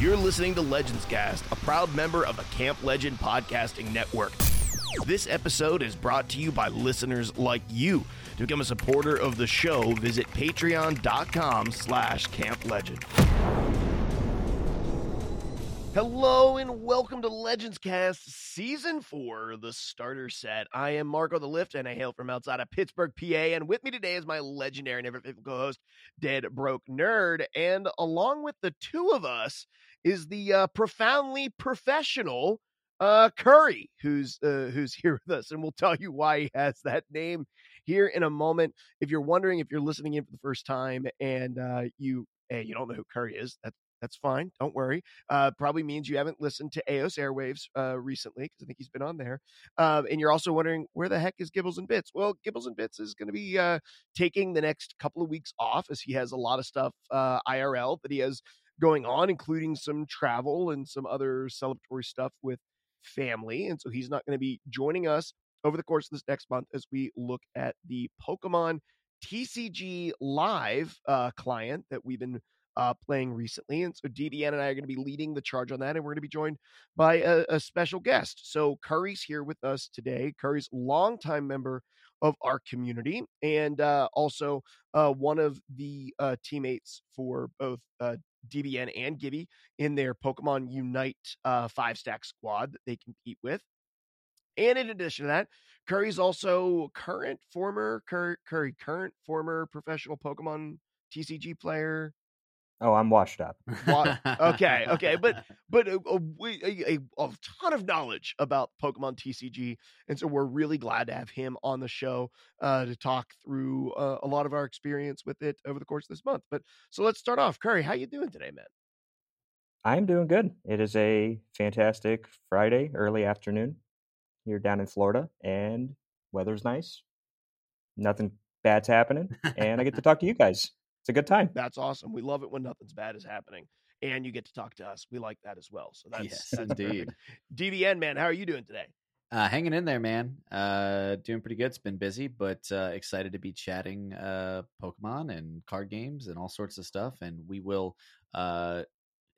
You're listening to Legends Cast, a proud member of the Camp Legend Podcasting Network. This episode is brought to you by listeners like you. To become a supporter of the show, visit patreon.com slash camp legend. Hello and welcome to Legends Cast Season 4, the starter set. I am Marco the Lift and I hail from outside of Pittsburgh, PA. And with me today is my legendary and ever faithful co host, Dead Broke Nerd. And along with the two of us is the uh, profoundly professional uh, Curry, who's uh, who's here with us, and we'll tell you why he has that name here in a moment. If you're wondering if you're listening in for the first time and uh, you hey, you don't know who Curry is, that's that's fine. Don't worry. Uh, probably means you haven't listened to AOS Airwaves uh, recently because I think he's been on there. Um, and you're also wondering where the heck is Gibbles and Bits? Well, Gibbles and Bits is going to be uh, taking the next couple of weeks off as he has a lot of stuff uh, IRL that he has going on, including some travel and some other celebratory stuff with family. And so he's not going to be joining us over the course of this next month as we look at the Pokemon TCG Live uh, client that we've been uh, playing recently. And so DBN and I are going to be leading the charge on that. And we're going to be joined by a, a special guest. So Curry's here with us today. Curry's longtime member of our community and uh, also uh, one of the uh, teammates for both uh, DBN and Gibby in their Pokemon Unite uh, five stack squad that they compete with. And in addition to that, Curry's also current, former Curry, Curry current, former professional Pokemon TCG player. Oh, I'm washed up. Okay, okay, but but a, a, a, a ton of knowledge about Pokemon TCG, and so we're really glad to have him on the show uh, to talk through uh, a lot of our experience with it over the course of this month. But so let's start off. Curry, how you doing today, man? I'm doing good. It is a fantastic Friday, early afternoon here down in Florida, and weather's nice. Nothing bad's happening, and I get to talk to you guys. It's a good time. That's awesome. We love it when nothing's bad is happening, and you get to talk to us. We like that as well. So that's yes, that's indeed. DBN man, how are you doing today? Uh, hanging in there, man. Uh, doing pretty good. It's been busy, but uh, excited to be chatting uh, Pokemon and card games and all sorts of stuff. And we will, uh,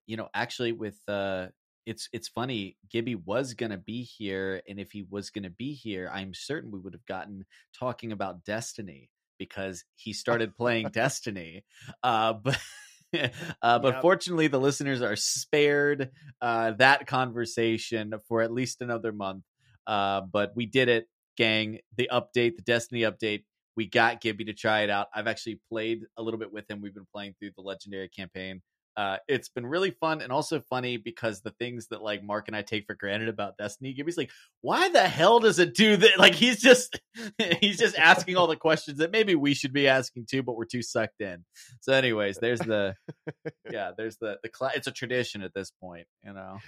you know, actually with uh, it's it's funny. Gibby was gonna be here, and if he was gonna be here, I'm certain we would have gotten talking about Destiny because he started playing Destiny. Uh, but uh, but Yep. fortunately, the listeners are spared uh, that conversation for at least another month. Uh, but we did it, gang. The update, the Destiny update. We got Gibby to try it out. I've actually played a little bit with him. We've been playing through the legendary campaign. Uh, it's been really fun and also funny because the things that like Mark and I take for granted about Destiny, Gibby's like, why the hell does it do that? Like he's just he's just asking all the questions that maybe we should be asking too, but we're too sucked in. So, anyways, there's the yeah, there's the the cla it's a tradition at this point, you know.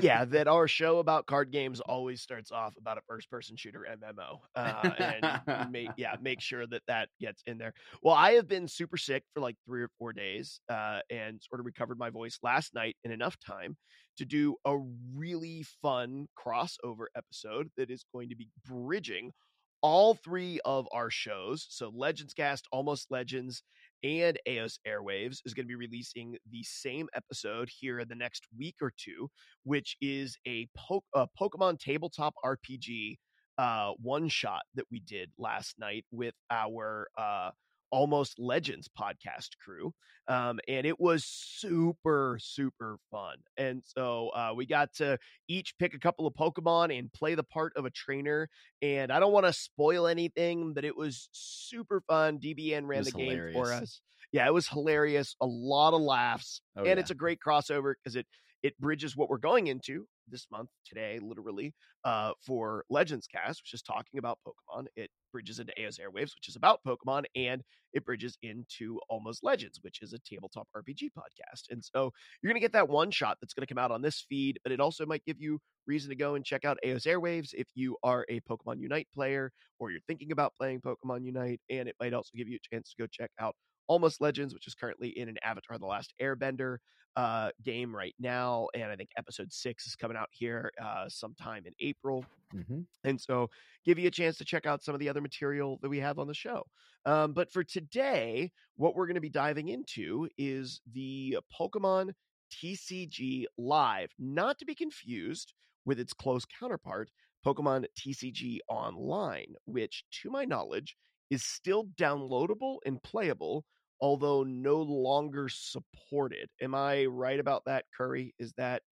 Yeah, that our show about card games always starts off about a first person shooter MMO. Uh, and make, yeah, make sure that that gets in there. Well, I have been super sick for like three or four days uh, and sort of recovered my voice last night in enough time to do a really fun crossover episode that is going to be bridging all three of our shows. So Legends Cast, Almost Legends, and AOS Airwaves is going to be releasing the same episode here in the next week or two, which is a, po- a Pokemon tabletop RPG uh, one shot that we did last night with our uh, Almost Legends podcast crew. Um, and it was super, super fun. And so uh, we got to each pick a couple of Pokemon and play the part of a trainer. And I don't want to spoil anything, but it was super fun. DBN ran the game for us. Yeah, it was hilarious. A lot of laughs. Oh, and yeah. it's a great crossover because it it bridges what we're going into this month today literally uh for legends cast which is talking about pokemon. It bridges into AOS airwaves which is about pokemon and it bridges into almost legends which is a tabletop rpg podcast. And so you're going to get that one shot that's going to come out on this feed but it also might give you reason to go and check out AOS airwaves if you are a pokemon unite player or you're thinking about playing pokemon unite and it might also give you a chance to go check out almost legends which is currently in an avatar the last airbender uh, game right now, and I think episode six is coming out here uh, sometime in April. Mhm. And so, give you a chance to check out some of the other material that we have on the show. Um, but for today, what we're going to be diving into is the Pokemon TCG Live, not to be confused with its close counterpart, Pokemon TCG Online, which, to my knowledge, is still downloadable and playable, although no longer supported. Am I right about that, Curry? Is that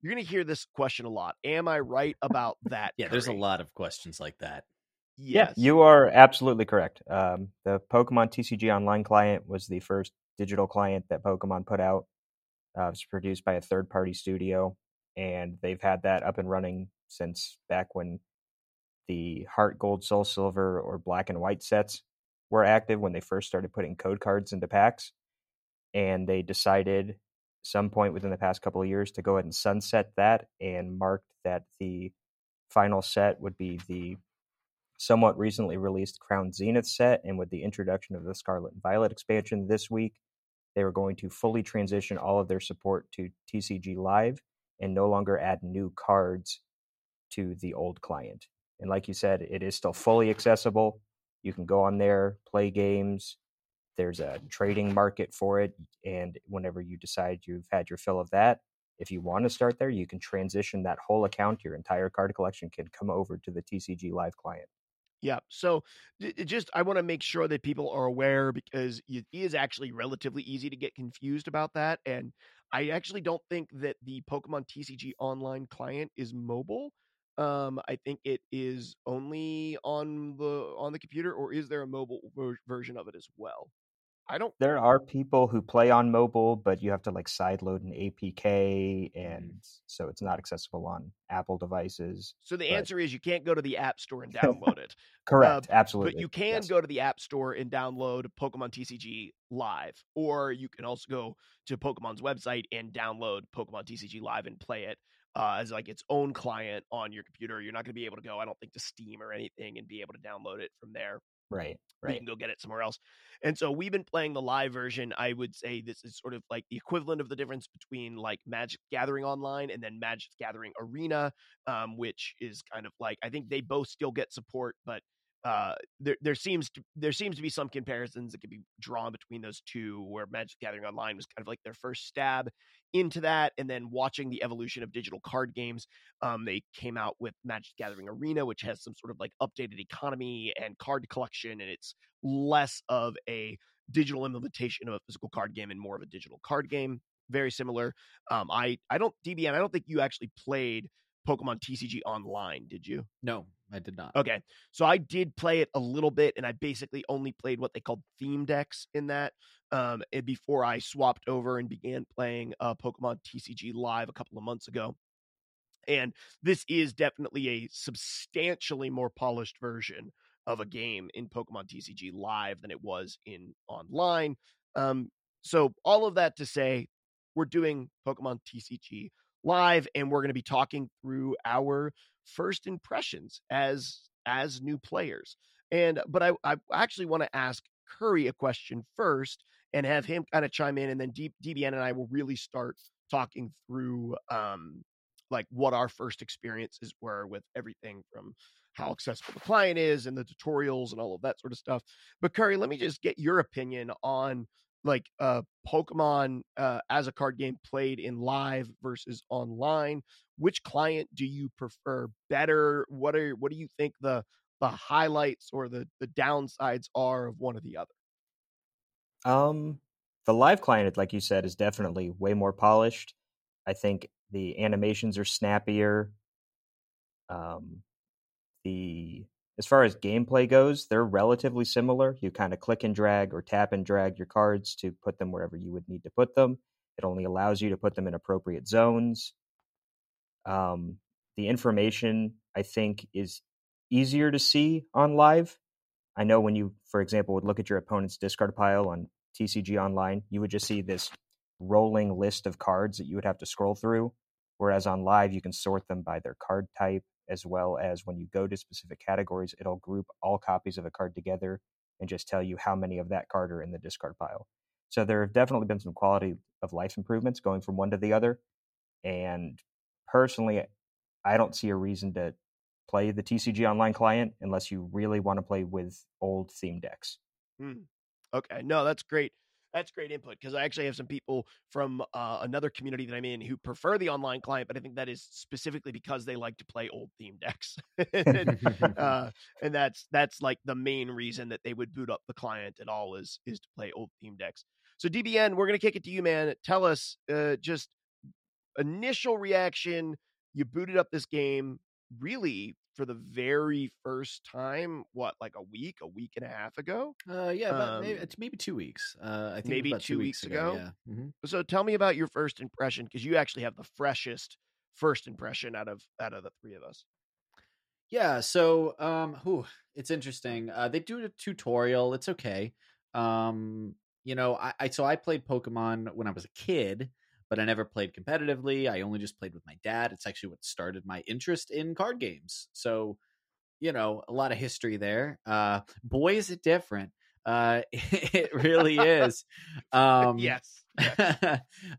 you're going to hear this question a lot? Am I right about that? yeah, there's a lot of questions like that. Yes. Yeah, you are absolutely correct. Um, the Pokemon TCG Online client was the first digital client that Pokemon put out. Uh, it was produced by a third party studio, and they've had that up and running since back when the Heart Gold, Soul Silver, or Black and White sets were active when they first started putting code cards into packs. And they decided some point within the past couple of years to go ahead and sunset that and marked that the final set would be the somewhat recently released Crown Zenith set. And with the introduction of the Scarlet and Violet expansion this week, they were going to fully transition all of their support to TCG Live and no longer add new cards to the old client. And like you said, it is still fully accessible. You can go on there, play games. There's a trading market for it. And whenever you decide you've had your fill of that, if you want to start there, you can transition that whole account. Your entire card collection can come over to the TCG Live client. Yeah. So just I want to make sure that people are aware because it is actually relatively easy to get confused about that. And I actually don't think that the Pokemon TCG online client is mobile. Um, I think it is only on the on the computer, or is there a mobile ver- version of it as well? I don't. There are people who play on mobile, but you have to like sideload an APK, and so it's not accessible on Apple devices. So the but- answer is you can't go to the App Store and download it. Correct, absolutely. But you can yes. go to the App Store and download Pokemon TCG Live, or you can also go to Pokemon's website and download Pokemon TCG Live and play it uh, as like its own client on your computer. You're not going to be able to go, I don't think, to Steam or anything and be able to download it from there. Right, right. You can go get it somewhere else. And so we've been playing the live version. I would say this is sort of like the equivalent of the difference between like Magic Gathering Online and then Magic Gathering Arena, um, which is kind of like I think they both still get support, but uh, there there seems to there seems to be some comparisons that could be drawn between those two, where Magic Gathering Online was kind of like their first stab into that, and then watching the evolution of digital card games, um, they came out with Magic Gathering Arena, which has some sort of like updated economy and card collection, and it's less of a digital implementation of a physical card game and more of a digital card game. Very similar. Um, I I don't DBN. I don't think you actually played Pokemon TCG Online, did you? No, I did not. Okay. So I did play it a little bit and I basically only played what they called theme decks in that um and before I swapped over and began playing uh Pokemon TCG live a couple of months ago. And this is definitely a substantially more polished version of a game in Pokemon TCG live than it was in online. Um so all of that to say we're doing Pokemon TCG live and we're going to be talking through our first impressions as as new players. And but I I actually want to ask Curry a question first and have him kind of chime in and then D, DBN and I will really start talking through um like what our first experiences were with everything from how accessible the client is and the tutorials and all of that sort of stuff. But Curry, let me just get your opinion on like uh Pokemon uh as a card game played in live versus online. Which client do you prefer better? What are what do you think the the highlights or the the downsides are of one or the other? Um, the live client, like you said, is definitely way more polished. I think the animations are snappier. Um, the as far as gameplay goes, they're relatively similar. You kind of click and drag or tap and drag your cards to put them wherever you would need to put them. It only allows you to put them in appropriate zones. Um, the information I think is easier to see on live. I know when you, for example, would look at your opponent's discard pile on TCG Online, you would just see this rolling list of cards that you would have to scroll through. Whereas on live, you can sort them by their card type, as well as when you go to specific categories, it'll group all copies of a card together and just tell you how many of that card are in the discard pile. So there have definitely been some quality of life improvements going from one to the other. And personally, I don't see a reason to play the TCG Online client unless you really want to play with old theme decks. Hmm. Okay, no, that's great. That's great input because I actually have some people from uh, another community that I'm in who prefer the online client, but I think that is specifically because they like to play old theme decks, and, uh, and that's that's like the main reason that they would boot up the client at all is is to play old theme decks. So DBN, we're gonna kick it to you, man. Tell us uh, just initial reaction. You booted up this game really for the very first time what like a week a week and a half ago? Uh yeah um, maybe, it's maybe two weeks uh i think maybe two, two, weeks, weeks ago, ago, yeah mm-hmm. so tell me about your first impression because you actually have the freshest first impression out of out of the three of us. Yeah so um whew, it's interesting uh they do a tutorial it's okay um you know I, I so i played pokemon when i was a kid but I never played competitively. I only just played with my dad. It's actually what started my interest in card games. So, you know, a lot of history there. Uh, boy, is it different. Uh, it really is. Um, yes.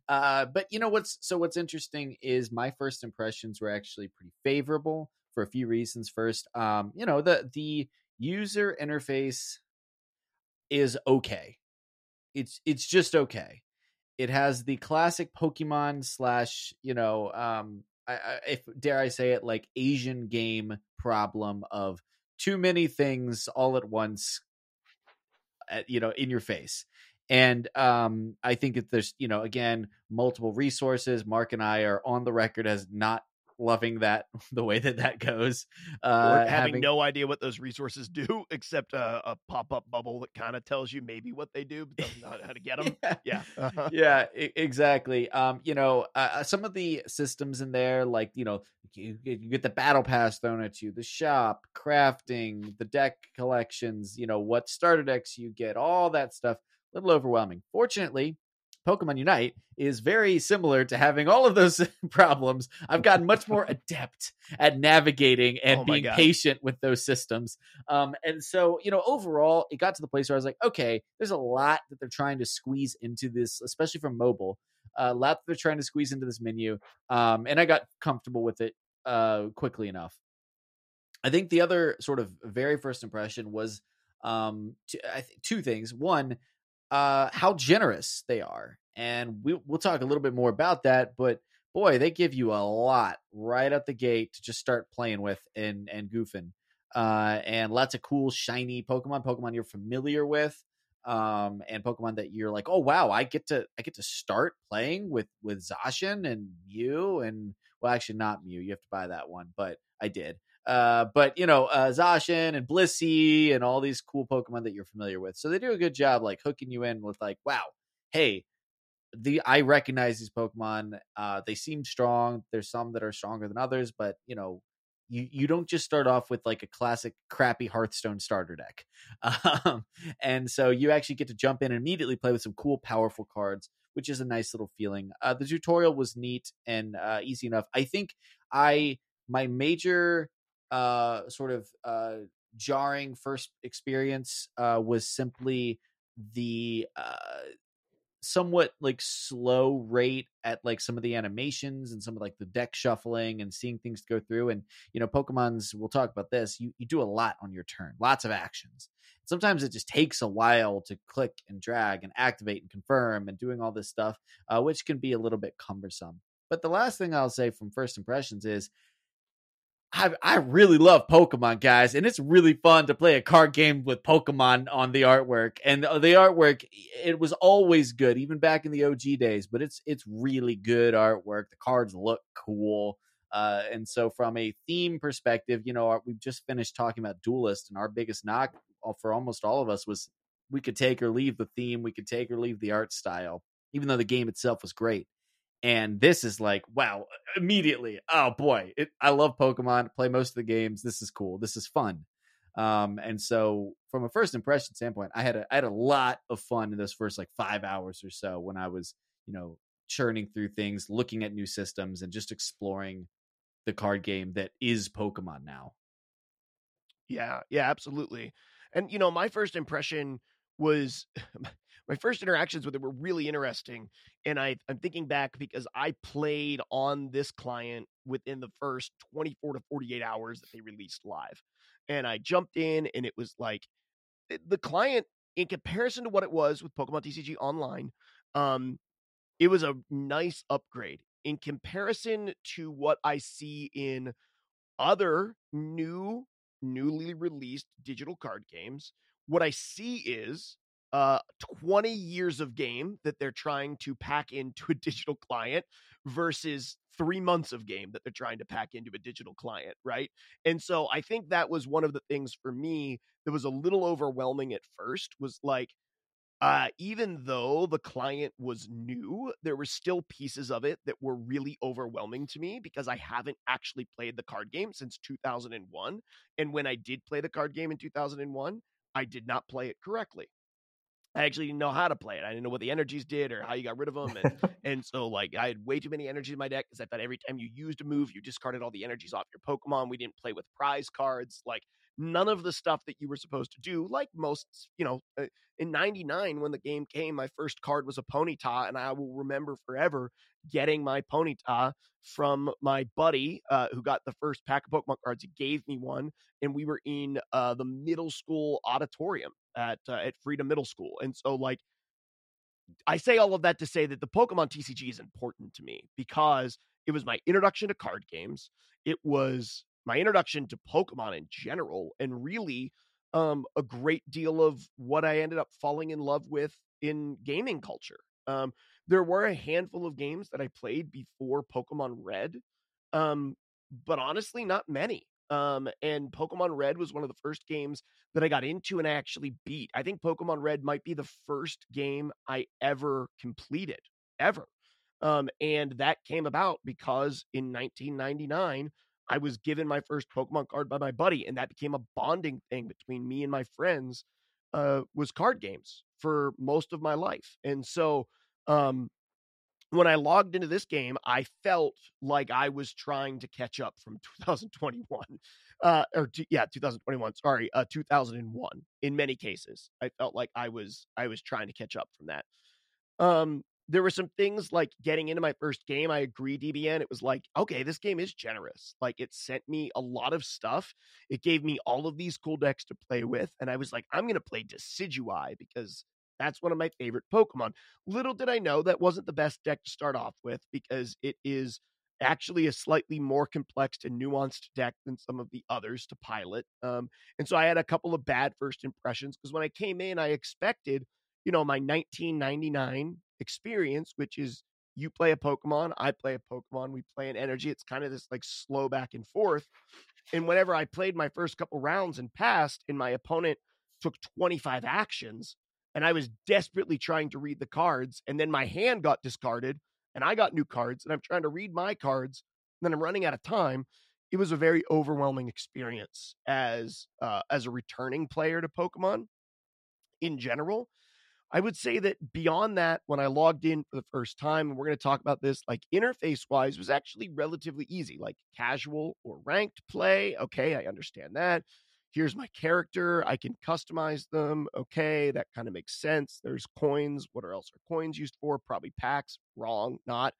uh, but you know what's so what's interesting is my first impressions were actually pretty favorable for a few reasons. First, um, you know the the user interface is okay. It's it's just okay it has the classic Pokemon slash, you know, um, I, I, if dare I say it, like Asian game problem of too many things all at once, at, you know, in your face. And um, I think that there's, you know, again, multiple resources. Mark and I are on the record as not loving that the way that that goes. Uh, having, having, no idea what those resources do except a, a pop up bubble that kind of tells you maybe what they do, but doesn't know how to get them. yeah, yeah, uh-huh. yeah exactly. Um, you know, uh, uh, some of the systems in there, like you know, you, you get the battle pass thrown at you, the shop, crafting, the deck collections. You know, what starter decks you get, all that stuff. A little overwhelming. Fortunately, Pokemon Unite is very similar to having all of those problems. I've gotten much more adept at navigating and oh being patient with those systems. Um, and so, you know, overall, it got to the place where I was like, okay, there's a lot that they're trying to squeeze into this, especially from mobile. Uh, a lot that they're trying to squeeze into this menu. Um, and I got comfortable with it uh, quickly enough. I think the other sort of very first impression was um, t- th- two things. One, uh, how generous they are. And we, we'll talk a little bit more about that. But boy, they give you a lot right out the gate to just start playing with and, and goofing. Uh, and lots of cool, shiny Pokemon, Pokemon you're familiar with. Um, and Pokemon that you're like, oh wow, I get to I get to start playing with with Zacian and Mew and well, actually not Mew, you have to buy that one, but I did. Uh, but you know, uh, Zacian and Blissey and all these cool Pokemon that you're familiar with. So they do a good job like hooking you in with like, wow, hey, the I recognize these Pokemon. Uh, they seem strong. There's some that are stronger than others, but you know, you you don't just start off with like a classic crappy Hearthstone starter deck. Um, and so you actually get to jump in and immediately play with some cool, powerful cards, which is a nice little feeling. Uh, the tutorial was neat and uh, easy enough. I think I my major uh, sort of uh, jarring first experience uh, was simply the uh, somewhat like slow rate at like some of the animations and some of like the deck shuffling and seeing things go through. And you know pokemon's we'll talk about this you, you do a lot on your turn lots of actions. Sometimes it just takes a while to click and drag and activate and confirm and doing all this stuff uh, which can be a little bit cumbersome. But the last thing i'll say from first impressions is I, I really love Pokemon, guys, and it's really fun to play a card game with Pokemon on the artwork. And the, artwork, it was always good, even back in the OG days. But it's it's really good artwork. The cards look cool, uh, and so from a theme perspective, you know, we've just finished talking about Duelist, and our biggest knock uh, for almost all of us was we could take or leave the theme, we could take or leave the art style, even though the game itself was great and this is like wow immediately oh boy it, i love pokemon play most of the games this is cool this is fun. Um and so from a first impression standpoint i had a i had a lot of fun in those first like five hours or so when i was you know churning through things looking at new systems and just exploring the card game that is pokemon now. Yeah yeah absolutely. And you know my first impression was my first interactions with it were really interesting. And I, I'm thinking back because I played on this client within the first 24 to 48 hours that they released live. And I jumped in and it was like eh, the client in comparison to what it was with Pokemon TCG Online, um, it was a nice upgrade. In comparison to what I see in other new, newly released digital card games, what I see is uh 20 years of game that they're trying to pack into a digital client versus three months of game that they're trying to pack into a digital client right and so i think that was one of the things for me that was a little overwhelming at first was like uh, even though the client was new, there were still pieces of it that were really overwhelming to me because I haven't actually played the card game since 2001. And when I did play the card game in 2001, I did not play it correctly. I actually didn't know how to play it. I didn't know what the energies did or how you got rid of them. And, and so, like, I had way too many energies in my deck because I thought every time you used a move, you discarded all the energies off your Pokemon. We didn't play with prize cards. Like, none of the stuff that you were supposed to do. Like most, you know, uh, in 99, when the game came, my first card was a Ponyta. And I will remember forever getting my Ponyta from my buddy uh, who got the first pack of Pokemon cards. He gave me one. And we were in uh, the middle school auditorium at uh, at Freedom Middle School. And so like I say all of that to say that the Pokemon TCG is important to me because it was my introduction to card games. It was my introduction to Pokemon in general and really um, a great deal of what I ended up falling in love with in gaming culture. Um, there were a handful of games that I played before Pokemon Red, um, but honestly, not many. Um, and Pokemon Red was one of the first games that I got into and I actually beat. I think Pokemon Red might be the first game I ever completed, ever. Um, and that came about because in 1999, I was given my first Pokemon card by my buddy, and that became a bonding thing between me and my friends. Uh, was card games for most of my life, and so um, when I logged into this game, I felt like I was trying to catch up from 2021, uh, or t- yeah, 2021. Sorry, uh, 2001. In many cases, I felt like I was I was trying to catch up from that. Um, there were some things like getting into my first game. I agree, DBN. It was like, okay, this game is generous. Like it sent me a lot of stuff. It gave me all of these cool decks to play with. And I was like, I'm going to play Decidueye because that's one of my favorite Pokemon. Little did I know that wasn't the best deck to start off with because it is actually a slightly more complex and nuanced deck than some of the others to pilot. Um, and so I had a couple of bad first impressions because when I came in, I expected, you know, my 1999 experience, which is you play a Pokemon, I play a Pokemon, we play an energy. It's kind of this like slow back and forth. And whenever I played my first couple rounds and passed, and my opponent took 25 actions, and I was desperately trying to read the cards, and then my hand got discarded, and I got new cards, and I'm trying to read my cards, and then I'm running out of time. It was a very overwhelming experience as uh, as a returning player to Pokemon in general. I would say that beyond that, when I logged in for the first time, and we're going to talk about this, like interface wise, was actually relatively easy, like casual or ranked play. Okay, I understand that. Here's my character. I can customize them. Okay, that kind of makes sense. There's coins. What else are coins used for? Probably packs. Wrong, not.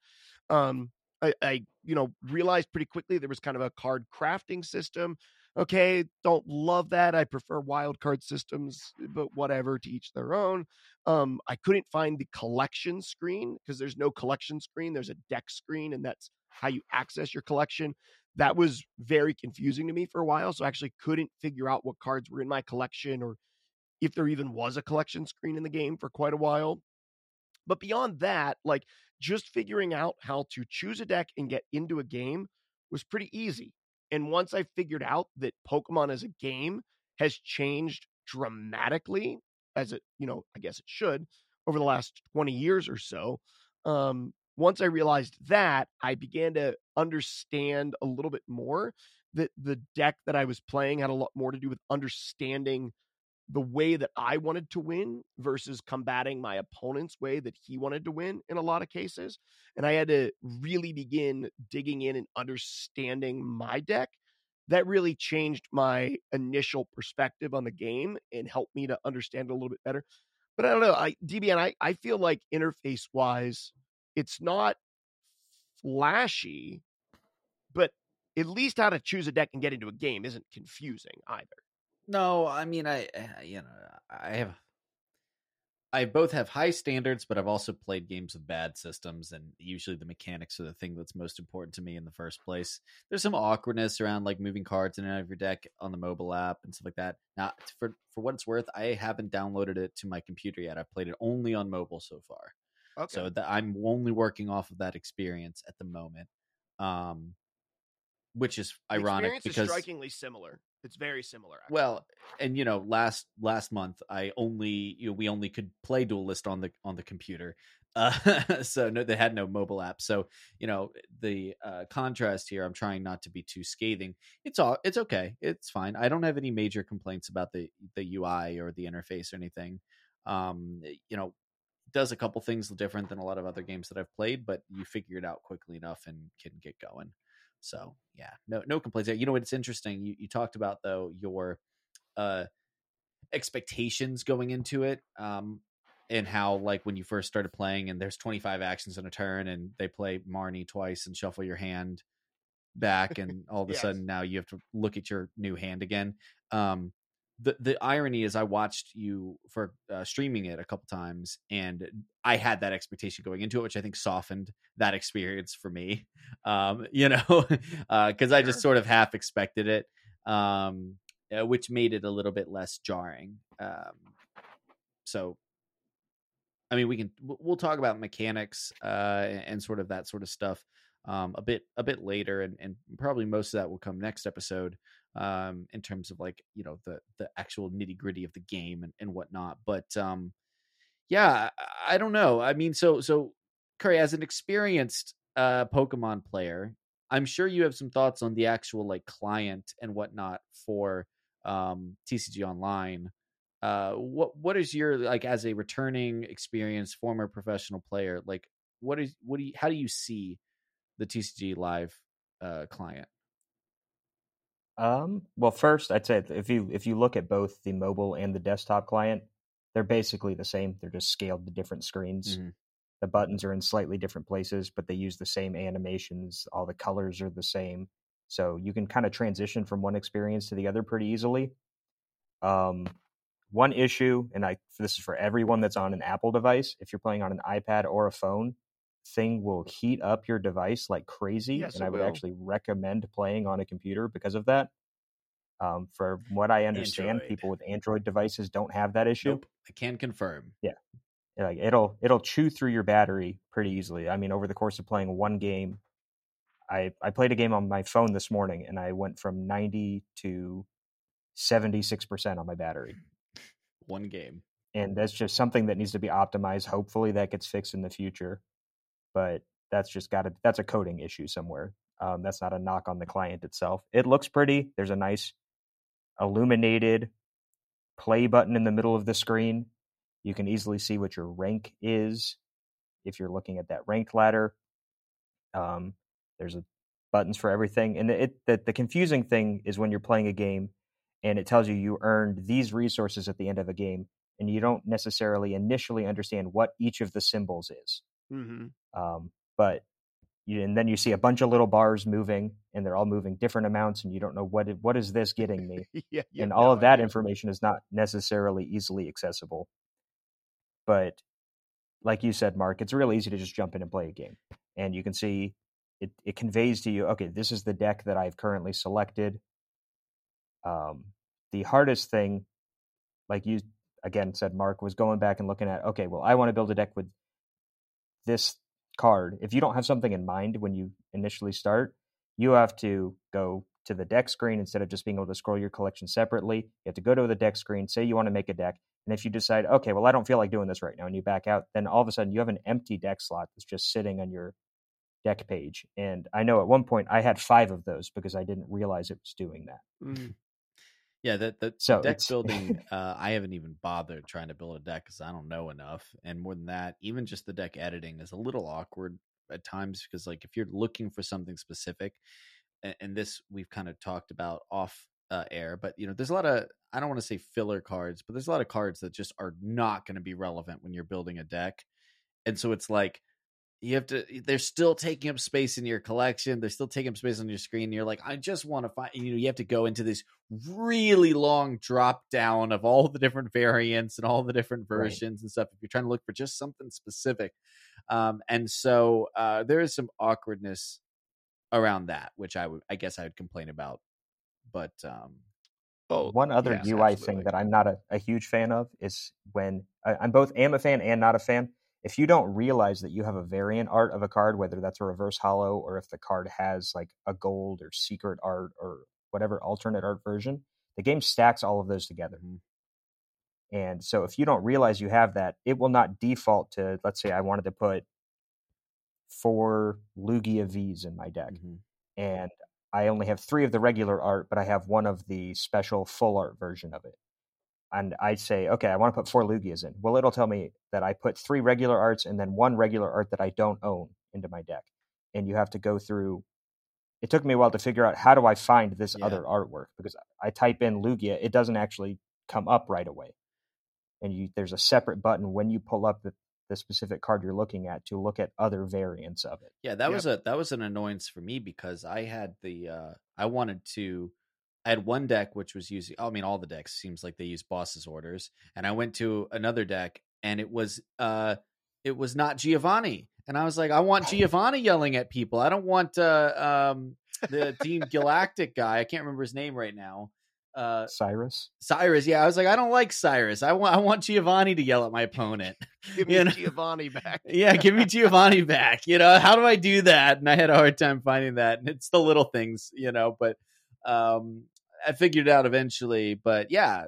Um, I, I, you know, realized pretty quickly there was kind of a card crafting system okay, don't love that. I prefer wild card systems, but whatever, to each their own. Um, I couldn't find the collection screen because there's no collection screen. There's a deck screen, and that's how you access your collection. That was very confusing to me for a while. So I actually couldn't figure out what cards were in my collection or if there even was a collection screen in the game for quite a while. But beyond that, like just figuring out how to choose a deck and get into a game was pretty easy. And once I figured out that Pokemon as a game has changed dramatically, as it, you know, I guess it should over the last 20 years or so, um, once I realized that, I began to understand a little bit more that the deck that I was playing had a lot more to do with understanding the way that I wanted to win versus combating my opponent's way that he wanted to win in a lot of cases. And I had to really begin digging in and understanding my deck. That really changed my initial perspective on the game and helped me to understand it a little bit better. But I don't know, I DBN, I, I feel like interface wise, it's not flashy, but at least how to choose a deck and get into a game isn't confusing either. No, I mean, I, eh, you know, I have I both have high standards, but I've also played games with bad systems, and usually the mechanics are the thing that's most important to me in the first place. There's some awkwardness around like moving cards in and out of your deck on the mobile app and stuff like that. Now, for for what it's worth, I haven't downloaded it to my computer yet. I've played it only on mobile so far, Okay. so that I'm only working off of that experience at the moment. Um, which is The ironic experience because is strikingly similar. It's very similar. Actually. well, and you know, last last month I only you know, we only could play Duelist on the on the computer, uh, so no, they had no mobile app. So you know, the uh, contrast here. I'm trying not to be too scathing. It's all it's okay. It's fine. I don't have any major complaints about the the UI or the interface or anything. Um, you know, does a couple things different than a lot of other games that I've played, but you figure it out quickly enough and can get going. So yeah, no no complaints there. You know what? It's interesting. You you talked about though your uh expectations going into it, um, and how like when you first started playing and there's 25 actions in a turn and they play Marnie twice and shuffle your hand back and all of a Yes. sudden now you have to look at your new hand again. Um, the the irony is I watched you for uh, streaming it a couple times and I had that expectation going into it, which I think softened that experience for me. Um, you know, because I just sort of half expected it, um, uh, which made it a little bit less jarring. Um, so, I mean, we can we'll talk about mechanics uh, and, and sort of that sort of stuff um, a bit a bit later, and, and probably most of that will come next episode um, in terms of like you know the the actual nitty gritty of the game and, and whatnot. But um, yeah, I, don't know. I mean, so so Curry, as an experienced uh, Pokemon player, I'm sure you have some thoughts on the actual like client and whatnot for um, TCG Online. Uh, what what is your like as a returning experienced former professional player like what is what do you how do you see the TCG Live uh, client? Um, well, first, I'd say if you if you look at both the mobile and the desktop client, they're basically the same. They're just scaled to different screens. Mhm. The buttons are in slightly different places, but they use the same animations. All the colors are the same, so you can kind of transition from one experience to the other pretty easily. Um, one issue, and I this is for everyone that's on an Apple device. If you're playing on an iPad or a phone, thing will heat up your device like crazy, Yes, and I would will. actually recommend playing on a computer because of that. Um, for what I understand, Android. people with Android devices don't have that issue. Nope, I can confirm. Yeah. Like it'll it'll chew through your battery pretty easily. I mean, over the course of playing one game, I I played a game on my phone this morning, and I went from ninety to seventy six percent on my battery. One game. and that's just something that needs to be optimized. Hopefully, that gets fixed in the future, but that's just got to that's a coding issue somewhere. Um, that's not a knock on the client itself. It looks pretty. There's a nice illuminated play button in the middle of the screen. You can easily see what your rank is if you're looking at that ranked ladder. Um, there's a, buttons for everything, and it the, the confusing thing is when you're playing a game and it tells you you earned these resources at the end of a game, and you don't necessarily initially understand what each of the symbols is. hmm Um, but you, and then you see a bunch of little bars moving, and they're all moving different amounts, and you don't know what what is this getting me yeah, you and all no of that information is not necessarily easily accessible. But like you said, Mark, it's real easy to just jump in and play a game, and you can see it. It conveys to you, okay, this is the deck that I've currently selected. Um, the hardest thing, like you again said, Mark, was going back and looking at, okay, well, I want to build a deck with this card. If you don't have something in mind when you initially start, you have to go to the deck screen instead of just being able to scroll your collection separately. You have to go to the deck screen, say you want to make a deck, and if you decide, okay, well, I don't feel like doing this right now, and you back out, then all of a sudden you have an empty deck slot that's just sitting on your deck page. And I know at one point I had five of those because I didn't realize it was doing that. Mhm. Yeah, that that So deck building. Uh, I haven't even bothered trying to build a deck because I don't know enough. And more than that, even just the deck editing is a little awkward at times because, like, if you're looking for something specific, and, and this we've kind of talked about off uh, air, but you know, there's a lot of I don't want to say filler cards, but there's a lot of cards that just are not going to be relevant when you're building a deck. And so it's like you have to they're still taking up space in your collection they're still taking up space on your screen you're like i just want to find you know you have to go into this really long drop down of all the different variants and all the different versions right. and stuff if you're trying to look for just something specific um, and so uh, there is some awkwardness around that which i would i guess i would complain about but um Oh, one other yes, UI absolutely. thing that I'm not a, a, huge fan of is when I, I'm both am a fan and not a fan if you don't realize that you have a variant art of a card, whether that's a reverse holo or if the card has like a gold or secret art or whatever alternate art version, the game stacks all of those together. Mm-hmm. And so if you don't realize you have that, it will not default to, let's say I wanted to put four Lugia Vs in my deck. Mm-hmm. And I only have three of the regular art, but I have one of the special full art version of it and I say, okay, I want to put four Lugias in. Well, it'll tell me that I put three regular arts and then one regular art that I don't own into my deck. And you have to go through. It took me a while to figure out how do I find this yeah. other artwork because I type in Lugia, it doesn't actually come up right away. And you, there's a separate button when you pull up the, the specific card you're looking at to look at other variants of it. Yeah, that yep. was a that was an annoyance for me because I had the uh I wanted to I had one deck which was using. I mean, all the decks seems like they use boss's orders, and I went to another deck and it was uh, it was not Giovanni, and I was like, I want Giovanni yelling at people. I don't want uh, um, the Team Galactic guy. I can't remember his name right now. Uh, Cyrus. Cyrus, yeah. I was like, I don't like Cyrus. I want I want Giovanni to yell at my opponent. give me you know? Giovanni back. yeah, give me Giovanni back. You know, how do I do that? And I had a hard time finding that. And it's the little things, you know, but um I figured it out eventually. But yeah,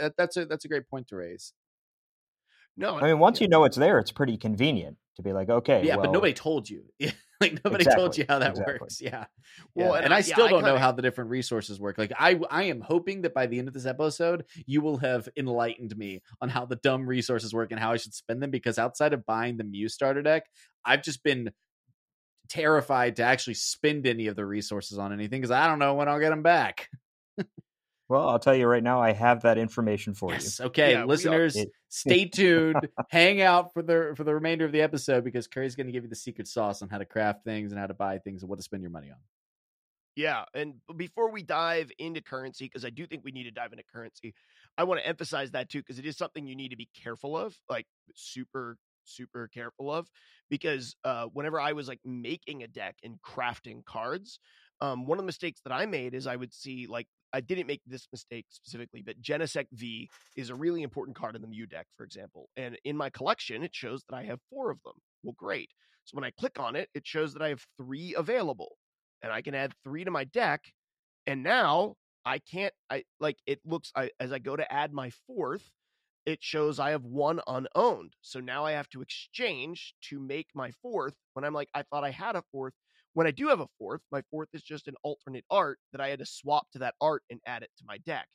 that, that's a that's a great point to raise. No, I mean once yeah. you know it's there, it's pretty convenient to be like, okay, yeah, well, but nobody told you. like nobody exactly, told you how that exactly. works. Yeah. Well, yeah. and, and I, I still yeah, don't I know how the different resources work. Like I I am hoping that by the end of this episode, you will have enlightened me on how the dumb resources work and how I should spend them because outside of buying the Mew starter deck, I've just been terrified to actually spend any of the resources on anything because I don't know when I'll get them back. Well, I'll tell you right now, I have that information for yes. you. Okay, yeah, listeners, stay tuned. Hang out for the for the remainder of the episode because Curry's going to give you the secret sauce on how to craft things and how to buy things and what to spend your money on. Yeah, and before we dive into currency, because I do think we need to dive into currency, I want to emphasize that too because it is something you need to be careful of, like super super careful of, because uh, whenever I was like making a deck and crafting cards, um, one of the mistakes that I made is I would see like I didn't make this mistake specifically, but Genesect V is a really important card in the Mew deck, for example. And in my collection, it shows that I have four of them. Well, great. So when I click on it, it shows that I have three available, and I can add three to my deck. And now I can't. I like it looks. I as I go to add my fourth, it shows I have one unowned. So now I have to exchange to make my fourth. When I'm like, I thought I had a fourth, when I do have a fourth, my fourth is just an alternate art that I had to swap to that art and add it to my deck.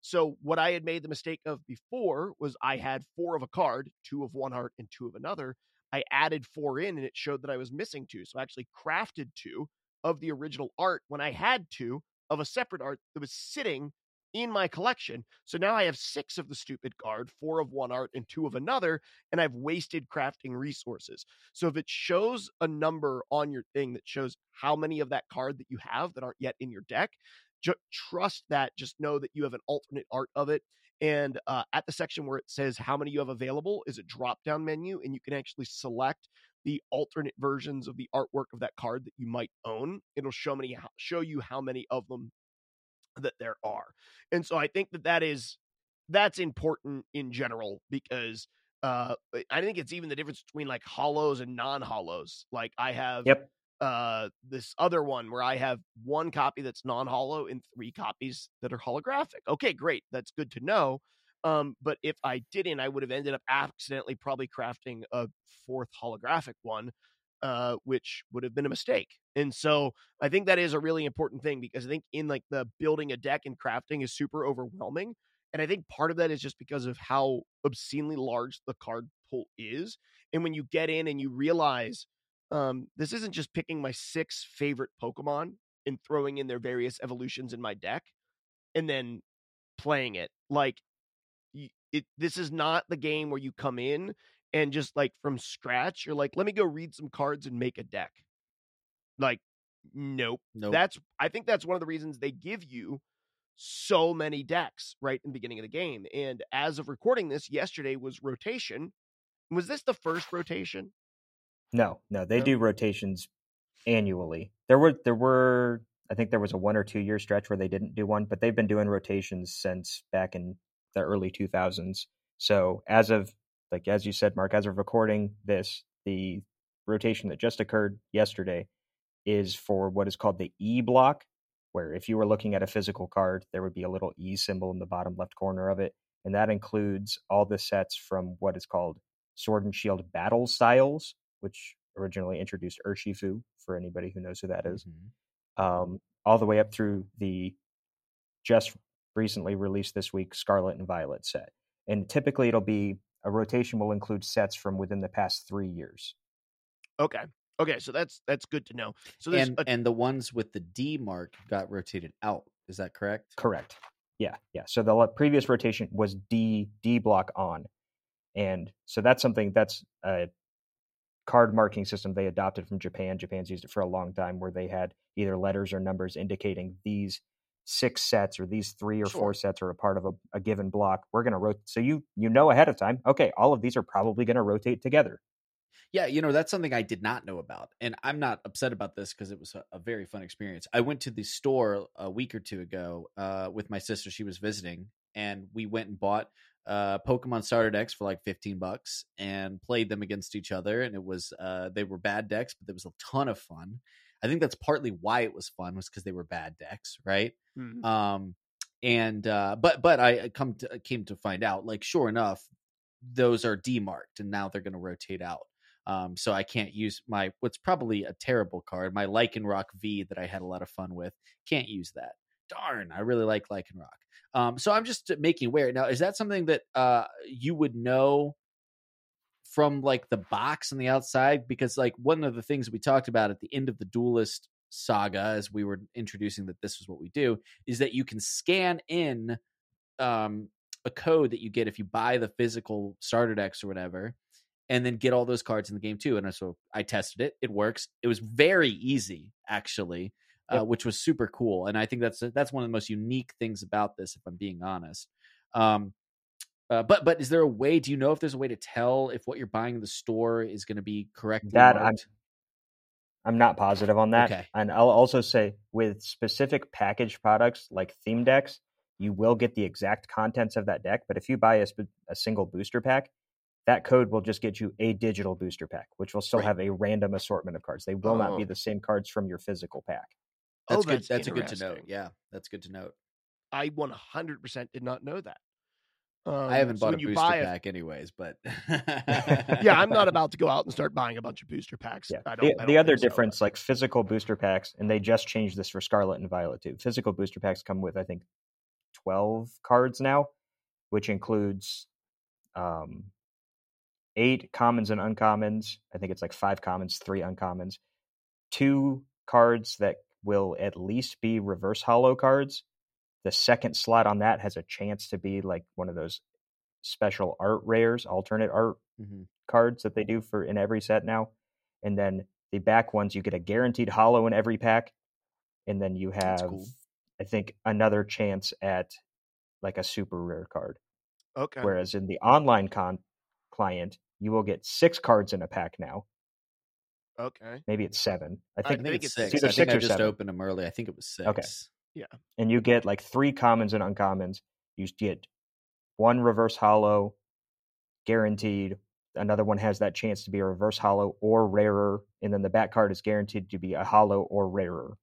So what I had made the mistake of before was I had four of a card, two of one art and two of another. I added four in and it showed that I was missing two. So I actually crafted two of the original art when I had two of a separate art that was sitting in my collection. So now I have six of the stupid card, four of one art and two of another, and I've wasted crafting resources. So if it shows a number on your thing that shows how many of that card that you have that aren't yet in your deck, ju- trust that. Just know that you have an alternate art of it. And uh, at the section where it says how many you have available is a drop down menu, and you can actually select the alternate versions of the artwork of that card that you might own. It'll show many show you how many of them that there are. And so I think that that is that's important in general because uh I think it's even the difference between like holos and non-holos. Like I have yep. uh this other one where I have one copy that's non-holo and three copies that are holographic. Okay, great. That's good to know. Um, but if I didn't, I would have ended up accidentally probably crafting a fourth holographic one uh, which would have been a mistake. And so I think that is a really important thing because I think in like the building a deck and crafting is super overwhelming. And I think part of that is just because of how obscenely large the card pool is. And when you get in and you realize um, this isn't just picking my six favorite Pokemon and throwing in their various evolutions in my deck and then playing it. Like, it, this is not the game where you come in and just like from scratch, you're like, let me go read some cards and make a deck. Like, nope. Nope. That's I think that's one of the reasons they give you so many decks right in the beginning of the game. And as of recording this, yesterday was rotation. Was this the first rotation? No, no, they No? do rotations annually. There were there were I think there was a one or two year stretch where they didn't do one, but they've been doing rotations since back in the early 2000s. So as of like as you said, Mark, as of recording this, the rotation that just occurred yesterday is for what is called the E block, where if you were looking at a physical card, there would be a little E symbol in the bottom left corner of it, and that includes all the sets from what is called Sword and Shield Battle Styles, which originally introduced Urshifu for anybody who knows who that is, Mhm. um, all the way up through the just recently released this week Scarlet and Violet set. And typically it'll be a rotation will include sets from within the past three years. Okay. Okay, so that's that's good to know. So and a, and the ones with the D mark got rotated out. Is that correct? Correct. Yeah, yeah. So the previous rotation was D D block on, and so that's something that's a card marking system they adopted from Japan. Japan's used it for a long time, where they had either letters or numbers indicating these six sets or these three or four sets are a part of a, a given block. We're going to rotate. So you you know ahead of time. Okay, all of these are probably going to rotate together. Yeah, you know, that's something I did not know about. And I'm not upset about this because it was a, a very fun experience. I went to the store a week or two ago uh, with my sister. She was visiting, and we went and bought uh, Pokemon starter decks for like 15 bucks and played them against each other. And it was, uh, they were bad decks, but there was a ton of fun. I think that's partly why it was fun, was because they were bad decks, right? Hmm. um and uh but but i come to came to find out like sure enough those are demarked and now they're going to rotate out um so i can't use my what's probably a terrible card my Lycanroc v that i had a lot of fun with can't use that darn i really like Lycanroc um so i'm just making aware now is that something that uh you would know from like the box on the outside because like one of the things we talked about at the end of the duelist saga as we were introducing that this was what we do is that you can scan in um, a code that you get if you buy the physical starter decks or whatever and then get all those cards in the game too. And so i tested it. It works. It was very easy actually uh, which was super cool. And i think that's that's one of the most unique things about this if i'm being honest. Um, uh, but but is there a way do you know if there's a way to tell if what you're buying in the store is going to be correct? That I'm- I'm not positive on that. Okay. And I'll also say with specific packaged products like theme decks, you will get the exact contents of that deck. But if you buy a, sp- a single booster pack, that code will just get you a digital booster pack, which will still Right. have a random assortment of cards. They will not be Oh. the same cards from your physical pack. that's oh, good that's that's a good to note yeah that's good to note I 100% did not know that. Um, i haven't so bought a booster buy a- pack anyways but yeah, I'm not about to go out and start buying a bunch of booster packs. Yeah. I don't, The, I don't the other think so, difference, like physical booster packs, and they just changed this for Scarlet and Violet too. Physical booster packs come with, I think, 12 cards now, which includes um, eight commons and uncommons. I think it's like five commons, three uncommons, two cards that will at least be reverse holo cards. The second slot on that has a chance to be like one of those special art rares, alternate art Mhm. cards that they do for in every set now. And then the back ones, you get a guaranteed holo in every pack. And then you have, cool. I think, another chance at like a super rare card. okay. Whereas in the online con client, you will get six cards in a pack now. Okay. Maybe it's seven. I I I think, think, think it's it's six. either I think six I just seven. opened them early. I think it was six. Okay. And you get like three commons and uncommons. You get one reverse holo guaranteed. Another one has that chance to be a reverse holo or rarer, and then the back card is guaranteed to be a holo or rarer.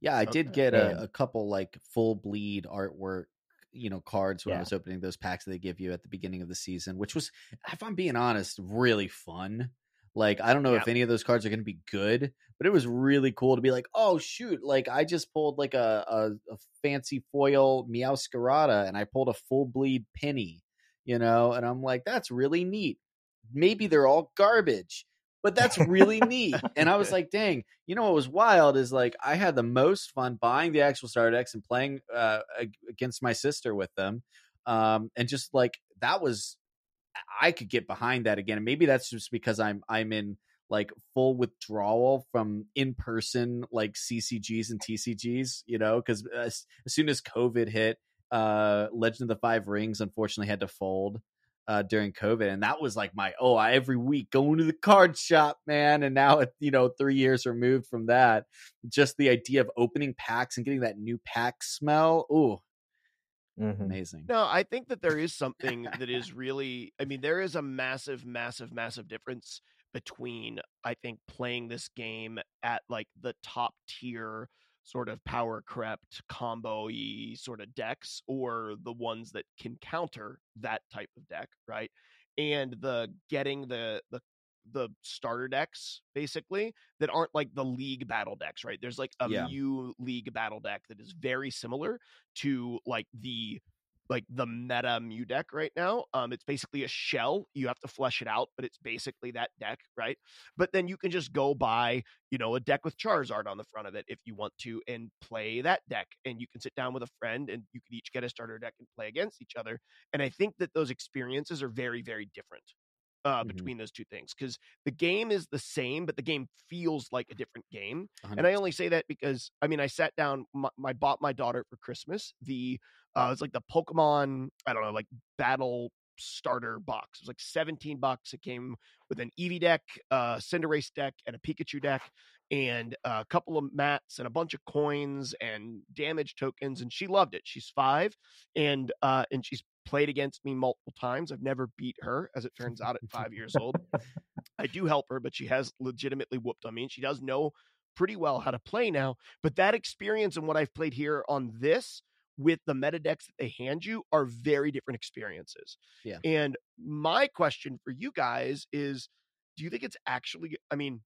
Yeah, I did get a, a couple like full bleed artwork, you know, cards when I was opening those packs that they give you at the beginning of the season, which was, if I'm being honest, really fun. Like, I don't know if any of those cards are going to be good, but it was really cool to be like, oh shoot, like I just pulled like a a, a fancy foil Meowscarada and I pulled a full bleed penny, you know, and I'm like, that's really neat. Maybe they're all garbage, but that's really neat. And I was like, dang, you know what was wild is like I had the most fun buying the actual starter decks and playing uh, against my sister with them. Um, and just like that was I could get behind that again. And maybe that's just because I'm I'm in like full withdrawal from in person like CCGs and TCGs, you know, because as, as soon as COVID hit, uh, Legend of the Five Rings unfortunately had to fold uh, during COVID, and that was like my oh, I, every week going to the card shop, man. And now, you know, three years removed from that, just the idea of opening packs and getting that new pack smell, ooh, Mhm. amazing. No, I think that there is something that is really, I mean, there is a massive, massive, massive difference between, I think, playing this game at like the top tier sort of power crept combo y sort of decks or the ones that can counter that type of deck, right? And the getting the, the, the starter decks basically that aren't like the league battle decks, right? There's like a Yeah. Mew league battle deck that is very similar to like the like the meta Mew deck right now. Um, it's basically a shell. You have to flesh it out, but it's basically that deck, right? But then you can just go buy, you know, a deck with Charizard on the front of it if you want to, and play that deck. And you can sit down with a friend, and you can each get a starter deck and play against each other. And I think that those experiences are very, very different. Uh, Mhm. between those two things because the game is the same but the game feels like a different game and I only say that because I mean I sat down. My, I bought my daughter for Christmas the uh, it's like the Pokemon I don't know like battle starter box. It was like seventeen bucks. It came with an Eevee deck, uh, Cinderace deck, and a Pikachu deck, and a couple of mats and a bunch of coins and damage tokens. And she loved it. She's five, and uh, and she's played against me multiple times. I've never beat her, as it turns out, at five years old. I do help her, but she has legitimately whooped on me, and she does know pretty well how to play now. But that experience and what I've played here on this with the meta decks that they hand you are very different experiences. Yeah. And my question for you guys is do you think it's actually, I mean,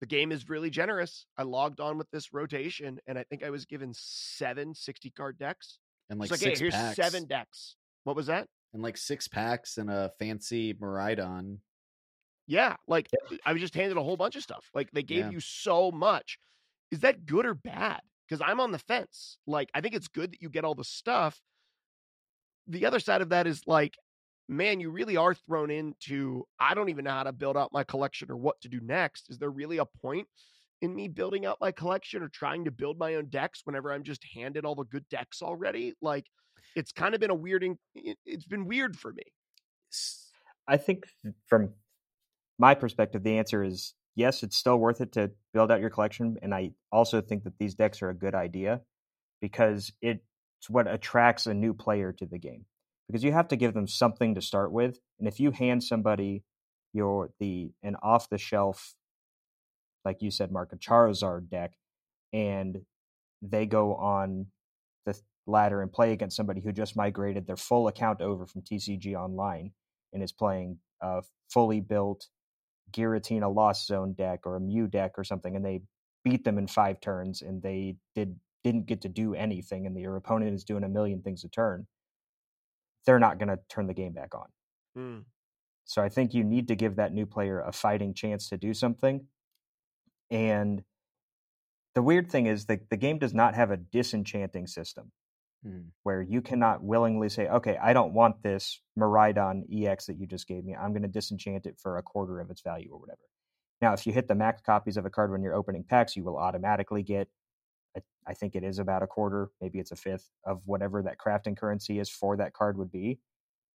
the game is really generous. I logged on with this rotation and I think I was given seven 60 card decks. and like It's like, six hey, here's packs, seven decks. What was that? and like six packs and a fancy Miraidon. Yeah, like I was just handed a whole bunch of stuff. Like they gave Yeah. you so much. Is that good or bad? Because I'm on the fence. Like I think it's good that you get all the stuff. The other side of that is like, man, you really are thrown into. I don't even know how to build out my collection or what to do next. Is there really a point in me building out my collection or trying to build my own decks whenever I'm just handed all the good decks already? Like, it's kind of been a weird. it- It's been weird for me. I think from my perspective, the answer is yes, it's still worth it to build out your collection. And I also think that these decks are a good idea because it's what attracts a new player to the game. Because you have to give them something to start with. And if you hand somebody your the an off the shelf, like you said, Mark, a Charizard deck, and they go on the ladder and play against somebody who just migrated their full account over from TCG Online and is playing a fully built Giratina Lost Zone deck or a Mew deck or something, and they beat them in five turns, and they did didn't get to do anything, and your opponent is doing a million things a turn. They're not going to turn the game back on. Hmm. So I think you need to give that new player a fighting chance to do something. And the weird thing is that the game does not have a disenchanting system Mhm. where you cannot willingly say, okay, I don't want this Miraidon EX that you just gave me. I'm going to disenchant it for a quarter of its value or whatever. Now, if you hit the max copies of a card when you're opening packs, you will automatically get, I, I think it is about a quarter, maybe it's a fifth of whatever that crafting currency is for that card would be.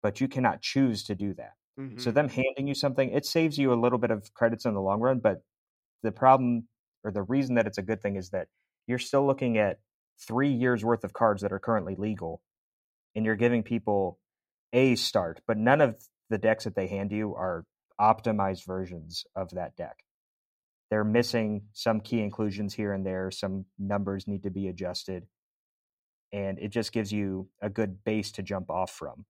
But you cannot choose to do that. So Mhm. them handing you something, it saves you a little bit of credits in the long run, but the problem or the reason that it's a good thing is that you're still looking at three years worth of cards that are currently legal, and you're giving people a start, but none of the decks that they hand you are optimized versions of that deck. They're missing some key inclusions here and there, some numbers need to be adjusted, and it just gives you a good base to jump off from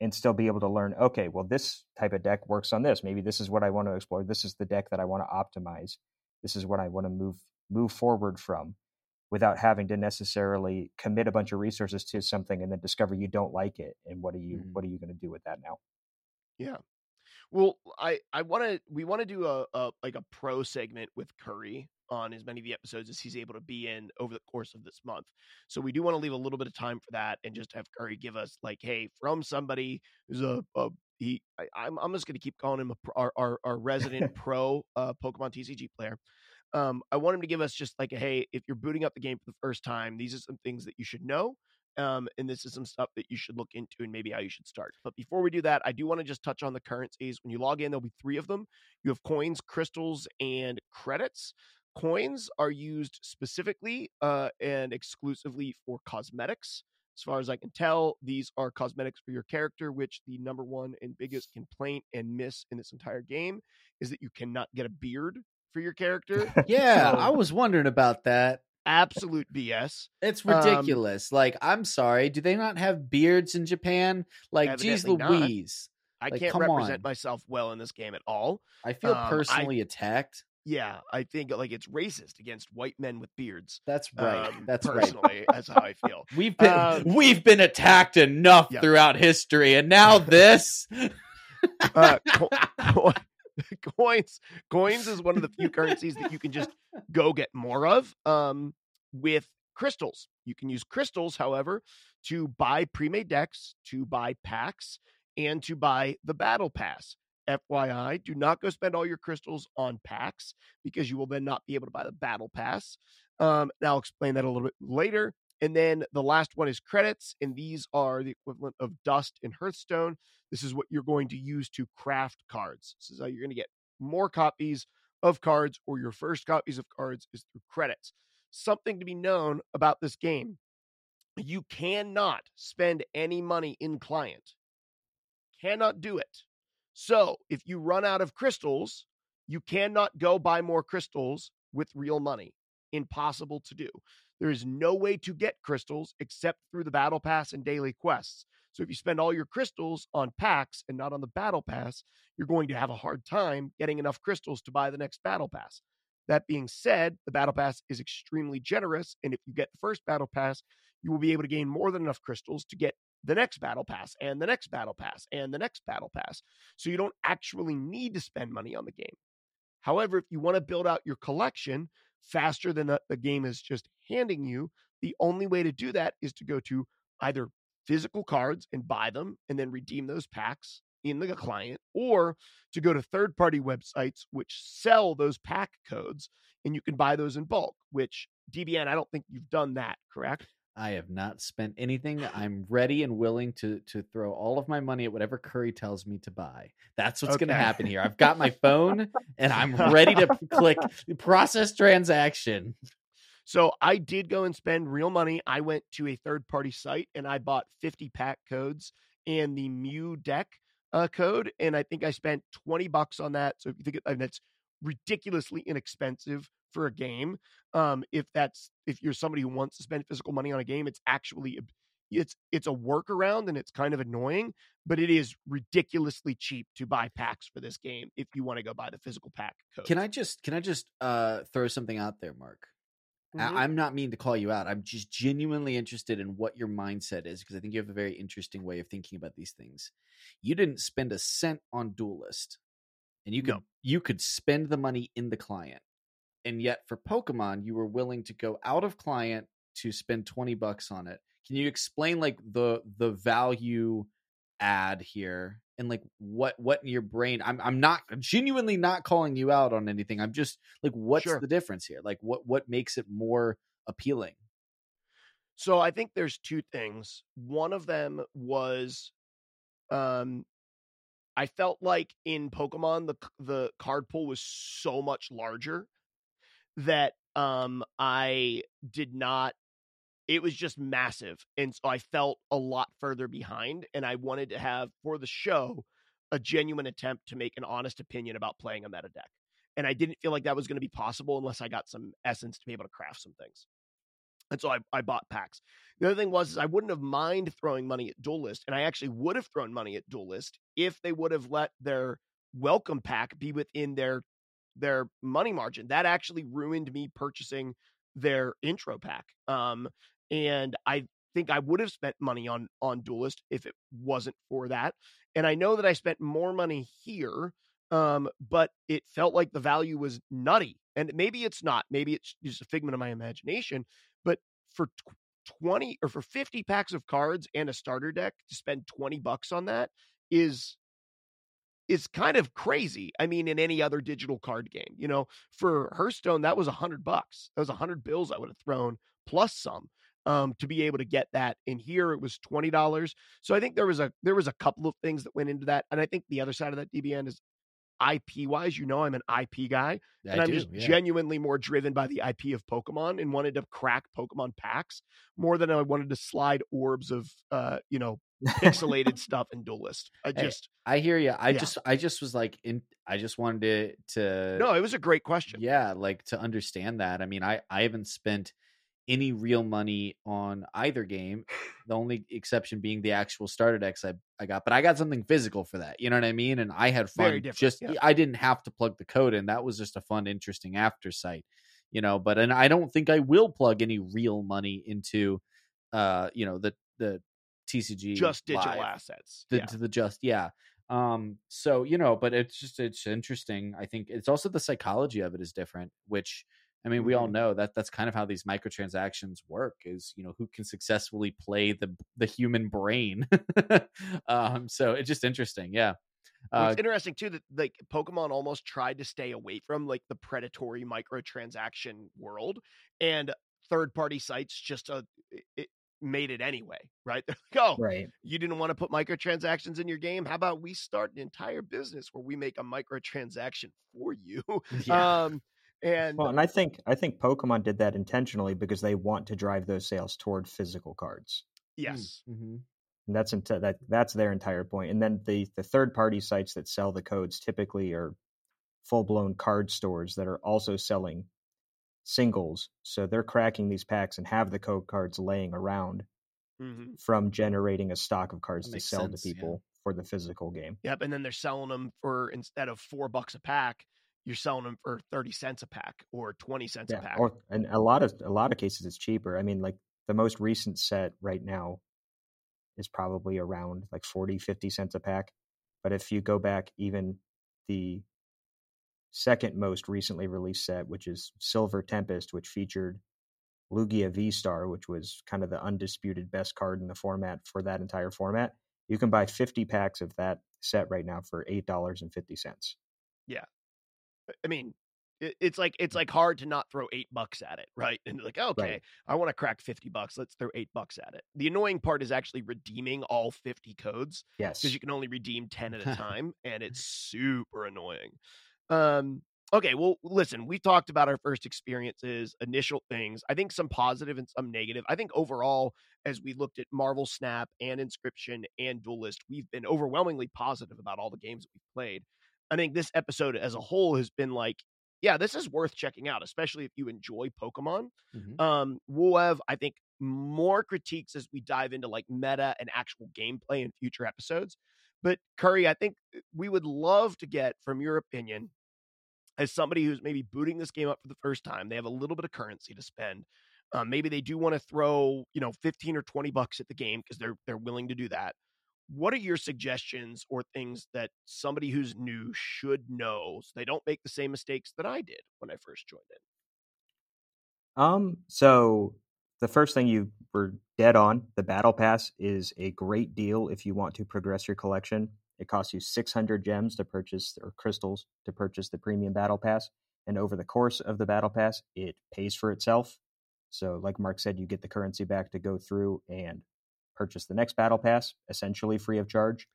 and still be able to learn okay well this type of deck works on this. Maybe this is what i want to explore. This is the deck that i want to optimize. This is what i want to move move forward from without having to necessarily commit a bunch of resources to something and then discover you don't like it and what are you Mhm. what are you going to do with that now yeah Well, I I want to we want to do a, a like a pro segment with Curry on as many of the episodes as he's able to be in over the course of this month. So we do want to leave a little bit of time for that and just have Curry give us like, hey, from somebody who's a, a he, I, am I'm, I'm just going to keep calling him a, our, our, our resident pro uh, Pokemon TCG player. Um, I want him to give us just like, hey, if you're booting up the game for the first time, these are some things that you should know. Um, and this is some stuff that you should look into and maybe how you should start. But before we do that, I do want to just touch on the currencies. When you log in, there'll be three of them. You have coins, crystals, and credits. Coins are used specifically uh, and exclusively for cosmetics. As far as I can tell, these are cosmetics for your character, which the number one and biggest complaint and miss in this entire game is that you cannot get a beard for your character. Yeah, So- I was wondering about that. Absolute BS. It's Um, ridiculous. like, I'm sorry, do they not have beards in Japan? Like, geez Evidently not. Louise. I Like, can't represent on. myself well in this game at all. I feel Um, I- personally attacked. Yeah, I think like it's racist against white men with beards. That's right. Um, That's right. that's how I feel. We've been Um, we've been attacked enough Yeah. throughout history, and now this. Uh, coins, coins is one of the few currencies that you can just go get more of. Um, with crystals, you can use crystals, however, to buy pre-made decks, to buy packs, and to buy the battle pass. FYI, do not go spend all your crystals on packs because you will then not be able to buy the battle pass. Um, and I'll explain that a little bit later. And then the last one is credits, and these are the equivalent of dust in Hearthstone. This is what you're going to use to craft cards. This is how you're going to get more copies of cards, or your first copies of cards is through credits. Something to be known about this game you cannot spend any money in client, cannot do it. So if you run out of crystals, you cannot go buy more crystals with real money. Impossible to do. There is no way to get crystals except through the battle pass and daily quests. So if you spend all your crystals on packs and not on the battle pass, you're going to have a hard time getting enough crystals to buy the next battle pass. That being said, the battle pass is extremely generous. And if you get the first battle pass, you will be able to gain more than enough crystals to get the next battle pass and the next battle pass and the next battle pass. So you don't actually need to spend money on the game. However, if you want to build out your collection faster than the, the game is just handing you, the only way to do that is to go to either physical cards and buy them and then redeem those packs in the client or to go to third party websites which sell those pack codes and you can buy those in bulk which dbn i don't think you've done that correct I have not spent anything. I'm ready and willing to to throw all of my money at whatever Curry tells me to buy. That's what's going to happen here. I've got my phone and I'm ready to click process transaction. So I did go and spend real money. I went to a third party site and I bought 50 pack codes and the Mew deck uh, code. And I think I spent 20 bucks on that. So if you think it, I mean, that's ridiculously inexpensive for a game. Um, if that's if you're somebody who wants to spend physical money on a game, it's actually it's it's a workaround and it's kind of annoying, but it is ridiculously cheap to buy packs for this game if you want to go buy the physical pack code. Can I just can I just uh throw something out there, Mark? Mhm. I- I'm not mean to call you out. I'm just genuinely interested in what your mindset is because I think you have a very interesting way of thinking about these things. You didn't spend a cent on Duelist, and you could No. you could spend the money in the client, and yet for Pokemon, you were willing to go out of client to spend twenty bucks on it. Can you explain like the the value add here and like what what in your brain i'm i'm not I'm genuinely not calling you out on anything i'm just like what's Sure. the difference here like what what makes it more appealing So I think there's two things. One of them was um I felt like in Pokemon the the card pool was so much larger that um I did not it was just massive and so I felt a lot further behind and I wanted to have for the show a genuine attempt to make an honest opinion about playing a meta deck. And I didn't feel like that was going to be possible unless I got some essence to be able to craft some things. And so I, I bought packs. The other thing was I wouldn't have mind throwing money at Duelist, and I actually would have thrown money at Duelist if they would have let their welcome pack be within their their money margin. That actually ruined me purchasing their intro pack. Um, and I think I would have spent money on on Duelist if it wasn't for that. And I know that I spent more money here, um, but it felt like the value was nutty and maybe it's not. Maybe it's just a figment of my imagination. But for 20 or for 50 packs of cards and a starter deck to spend 20 bucks on that is is kind of crazy. I mean, in any other digital card game, you know, for Hearthstone, that was a hundred bucks. That was a hundred bills I would have thrown plus some um, to be able to get that. In here, it was twenty dollars. So I think there was a there was a couple of things that went into that, and I think the other side of that DBN is IP wise. You know, I'm an IP guy, and I I'm do, just yeah. genuinely more driven by the IP of Pokemon and wanted to crack Pokemon packs more than I wanted to slide orbs of uh, you know pixelated stuff in Duelist. I Hey, just I hear you. I Yeah. just I just was like in I just wanted to to no, it was a great question. yeah, like to understand that. I mean, I I haven't spent any real money on either game. The only exception being the actual starter decks I I got, but I got something physical for that. You know what I mean? And I had fun. Just yeah. I didn't have to plug the code in. That was just a fun, interesting after sight. You know, but and I don't think I will plug any real money into uh, you know, the the TCG just digital Live assets. the, yeah. to the just yeah um so you know but it's just it's interesting i think it's also the psychology of it is different which i mean we all Mhm. know that that's kind of how these microtransactions work is you know who can successfully play the the human brain um so it's just interesting yeah uh it's interesting too that like Pokemon almost tried to stay away from like the predatory microtransaction world, and third party sites just uh, it- it made it anyway, right? They're like, oh, right. you didn't want to put microtransactions in your game. How about we start an entire business where we make a microtransaction for you? yeah. Um, and Well, and I think I think Pokemon did that intentionally because they want to drive those sales toward physical cards. yes, Mhm. And that's enti- that that's their entire point. And then the the third party sites that sell the codes typically are full blown card stores that are also selling singles. So they're cracking these packs and have the code cards laying around Mhm. from generating a stock of cards to sell sense, to yeah. people for the physical game. yep. And then they're selling them for instead of four bucks a pack, you're selling them for thirty cents a pack or twenty cents a pack. or and a lot of a lot of cases it's cheaper. I mean, like the most recent set right now is probably around like 40, 50 cents a pack. But if you go back even the second most recently released set, which is Silver Tempest, which featured Lugia V Star, which was kind of the undisputed best card in the format for that entire format, you can buy 50 packs of that set right now for $8.50. I mean, it, it's like it's like hard to not throw eight bucks at it, right? And like, okay, I want to crack fifty bucks. Let's throw eight bucks at it. The annoying part is actually redeeming all fifty codes Yes. because you can only redeem ten at a time, and it's super annoying. Um. Okay, well, listen, we talked about our first experiences, initial things. I think some positive and some negative. I think overall, as we looked at Marvel Snap and Inscription and Duelist, we've been overwhelmingly positive about all the games that we've played. I think this episode as a whole has been like, yeah, this is worth checking out, especially if you enjoy Pokemon. Mhm. Um, we'll have, I think, more critiques as we dive into like meta and actual gameplay in future episodes. But Curry, I think uh, we would love to get from your opinion as somebody who's maybe booting this game up for the first time. They have a little bit of currency to spend. Um, maybe they do want to throw, you know, 15 or 20 bucks at the game because they're they're willing to do that. What are your suggestions or things that somebody who's new should know so they don't make the same mistakes that I did when I first joined in? Um, so the first thing you were dead on, the battle pass is a great deal if you want to progress your collection. It costs you 600 gems to purchase or crystals to purchase the premium battle pass, and over the course of the battle pass, it pays for itself. So like Mark said, you get the currency back to go through and purchase the next battle pass essentially free of charge.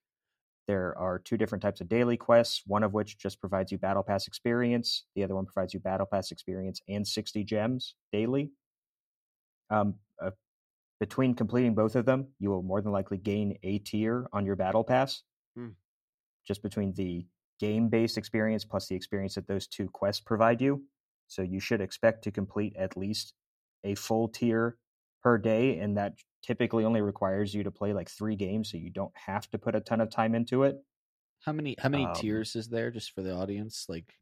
There are two different types of daily quests, one of which just provides you battle pass experience, the other one provides you battle pass experience and 60 gems daily. Um, uh, between completing both of them, you will more than likely gain a tier on your battle pass. Hmm. Just between the game based experience plus the experience that those two quests provide you. So you should expect to complete at least a full tier per day, and that typically only requires you to play like three games, so you don't have to put a ton of time into it. how many how many Um, tiers is there just for the audience like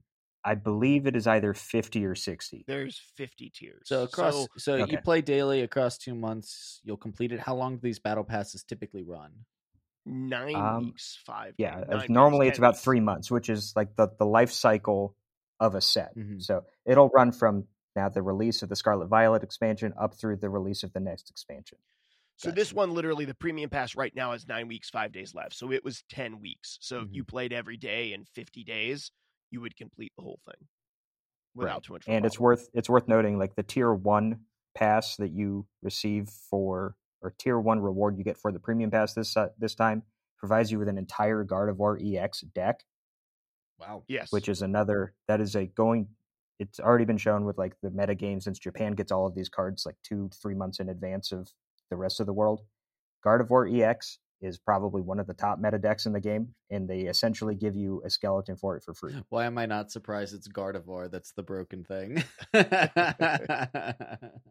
I believe it is either 50 or 60. There's 50 tiers. so across so, you okay. play daily across two months you'll complete it how long do these battle passes typically run nine Um, weeks, five. Yeah, nine uh, weeks, normally it's about weeks. three months, which is like the, the life cycle of a set. Mhm. So it'll run from now the release of the Scarlet Violet expansion up through the release of the next expansion. So this one, literally, the premium pass right now is nine weeks, five days left. So it was ten weeks. So Mm-hmm. you played every day in fifty days, you would complete the whole thing without Right. too much. and it's worth it's worth noting like the tier one pass that you receive for or tier one reward you get for the premium pass this uh, this time provides you with an entire Gardevoir EX deck, Wow. yes, which is another that is a going. It's already been shown with like the meta game since Japan gets all of these cards like two three months in advance of the rest of the world. Gardevoir EX is probably one of the top meta decks in the game, and they essentially give you a skeleton for it for free. Why am I not surprised it's Gardevoir that's the broken thing?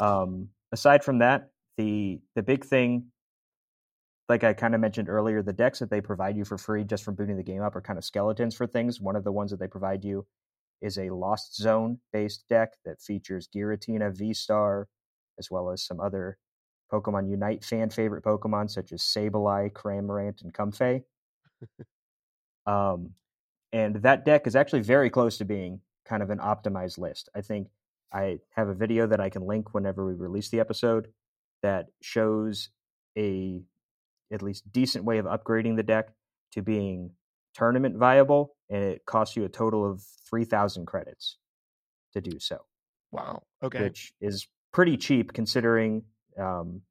Um, aside from that, the the big thing, like I kind of mentioned earlier, the decks that they provide you for free just from booting the game up are kind of skeletons for things. One of the ones that they provide you is a Lost Zone based deck that features Giratina, V Star, as well as some other Pokemon Unite fan favorite Pokemon such as Sableye, Cramorant, and Comfey. um, and that deck is actually very close to being kind of an optimized list. I think I have a video that I can link whenever we release the episode that shows a at least decent way of upgrading the deck to being tournament viable, and it costs you a total of three thousand credits to do so, wow. Okay. which is pretty cheap considering. Um,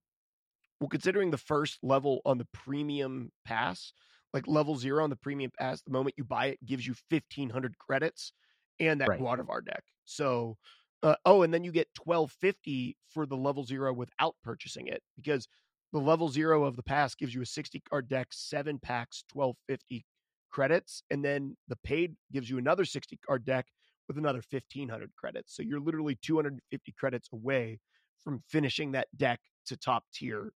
Well, considering the first level on the premium pass, like level zero on the premium pass, the moment you buy it gives you fifteen hundred credits and that Right. Gardevoir deck. So, uh, oh, and then you get twelve fifty for the level zero without purchasing it because the level zero of the pass gives you a sixty card deck, seven packs, twelve fifty credits, and then the paid gives you another sixty card deck with another fifteen hundred credits. So you're literally two hundred and fifty credits away from finishing that deck to top tier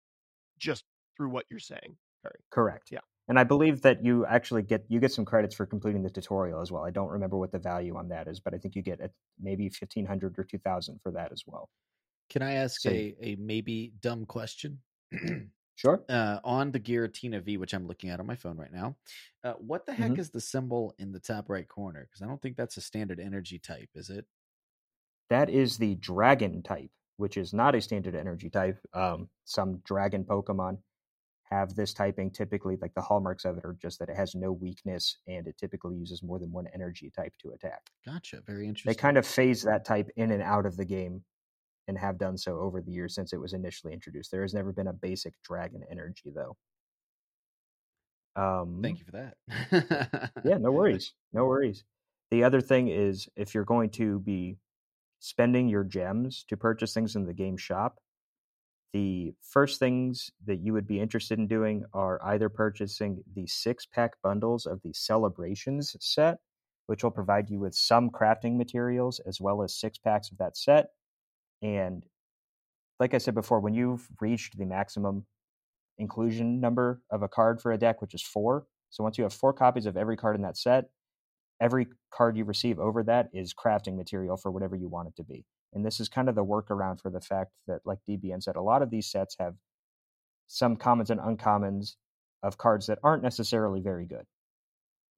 just through what you're saying. Curry. Correct. Yeah. And I believe that you actually get you get some credits for completing the tutorial as well. I don't remember what the value on that is, but I think you get a, maybe fifteen hundred or two thousand for that as well. Can I ask So- a, a maybe dumb question? Sure. uh, on the Giratina V, which I'm looking at on my phone right now, uh, what the heck Mhm. is the symbol in the top right corner? Because I don't think that's a standard energy type, is it? That is the dragon type, which is not a standard energy type. Um, some dragon Pokemon have this typing. Typically, like the hallmarks of it are just that it has no weakness and it typically uses more than one energy type to attack. Gotcha. Very interesting. They kind of phase that type in and out of the game and have done so over the years since it was initially introduced. There has never been a basic dragon energy though. Um, Thank you for that. yeah, no worries. No worries. The other thing is if you're going to be spending your gems to purchase things in the game shop, the first things that you would be interested in doing are either purchasing the six pack bundles of the celebrations set, which will provide you with some crafting materials as well as six packs of that set. And like I said before, when you've reached the maximum inclusion number of a card for a deck, which is four, so once you have four copies of every card in that set, every card you receive over that is crafting material for whatever you want it to be. And this is kind of the workaround for the fact that, like DBN said, a lot of these sets have some commons and uncommons of cards that aren't necessarily very good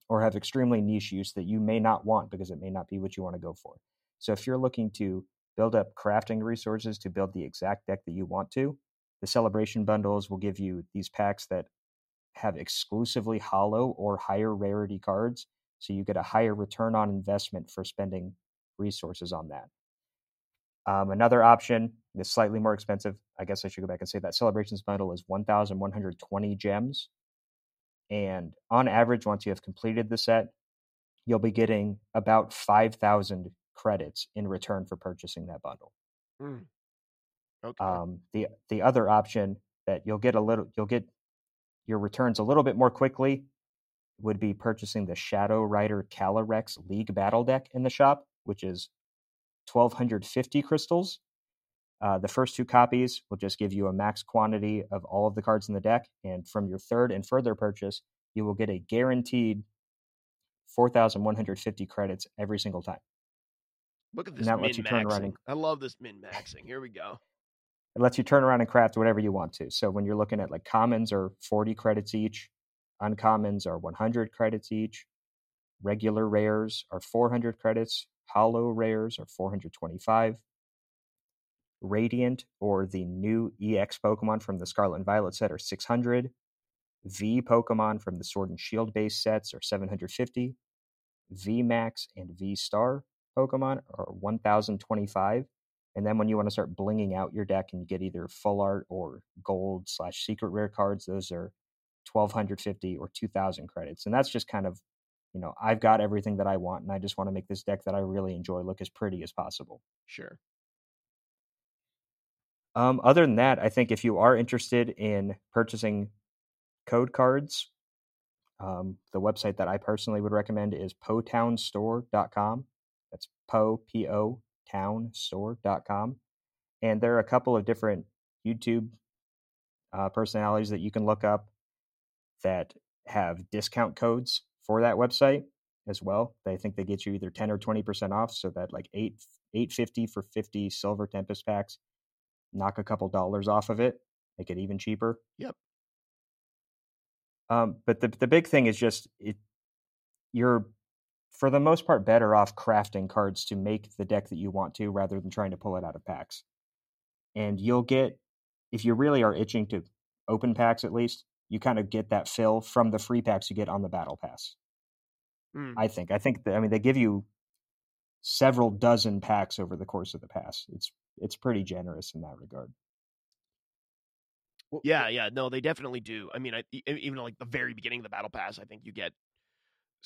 or have extremely niche use that you may not want because it may not be what you want to go for. So if you're looking to build up crafting resources to build the exact deck that you want to, the celebration bundles will give you these packs that have exclusively holo or higher rarity cards so you get a higher return on investment for spending resources on that. Um, another option is slightly more expensive. I guess I should go back and say that celebrations bundle is 1,120 gems. And on average, once you have completed the set, you'll be getting about 5,000 credits in return for purchasing that bundle. Mm. Okay. Um, the the other option that you'll get a little you'll get your returns a little bit more quickly would be purchasing the Shadow Rider Calyrex League Battle deck in the shop, which is 1,250 crystals. Uh, the first two copies will just give you a max quantity of all of the cards in the deck, and from your third and further purchase, you will get a guaranteed 4,150 credits every single time. Look at and this that min lets you turn around and- I love this min maxing. Here we go. it lets you turn around and craft whatever you want to. So when you're looking at like commons are 40 credits each, uncommons are 100 credits each, Regular rares are 400 credits. Holo rares are 425. Radiant or the new EX Pokemon from the Scarlet and Violet set are 600. V Pokemon from the Sword and Shield base sets are 750. V Max and V Star Pokemon are 1025. And then when you want to start blinging out your deck and you get either full art or gold slash secret rare cards, those are 1250 or 2000 credits. And that's just kind of, you know, I've got everything that I want and I just want to make this deck that I really enjoy look as pretty as possible. Sure. Um, other than that, I think if you are interested in purchasing code cards, um, the website that I personally would recommend is potownstore.com. Po, P-O, townstore.com. And there are a couple of different YouTube uh, personalities that you can look up that have discount codes for that website as well. They think they get you either 10 or 20% off. So that like 8 850 for 50 silver tempest packs, knock a couple dollars off of it, make it even cheaper. Yep. Um, but the the big thing is just it, you're for the most part better off crafting cards to make the deck that you want to rather than trying to pull it out of packs. And you'll get if you really are itching to open packs at least, you kind of get that fill from the free packs you get on the battle pass. Mm. I think. I think that, I mean they give you several dozen packs over the course of the pass. It's it's pretty generous in that regard. Yeah, yeah, no, they definitely do. I mean, I even like the very beginning of the battle pass, I think you get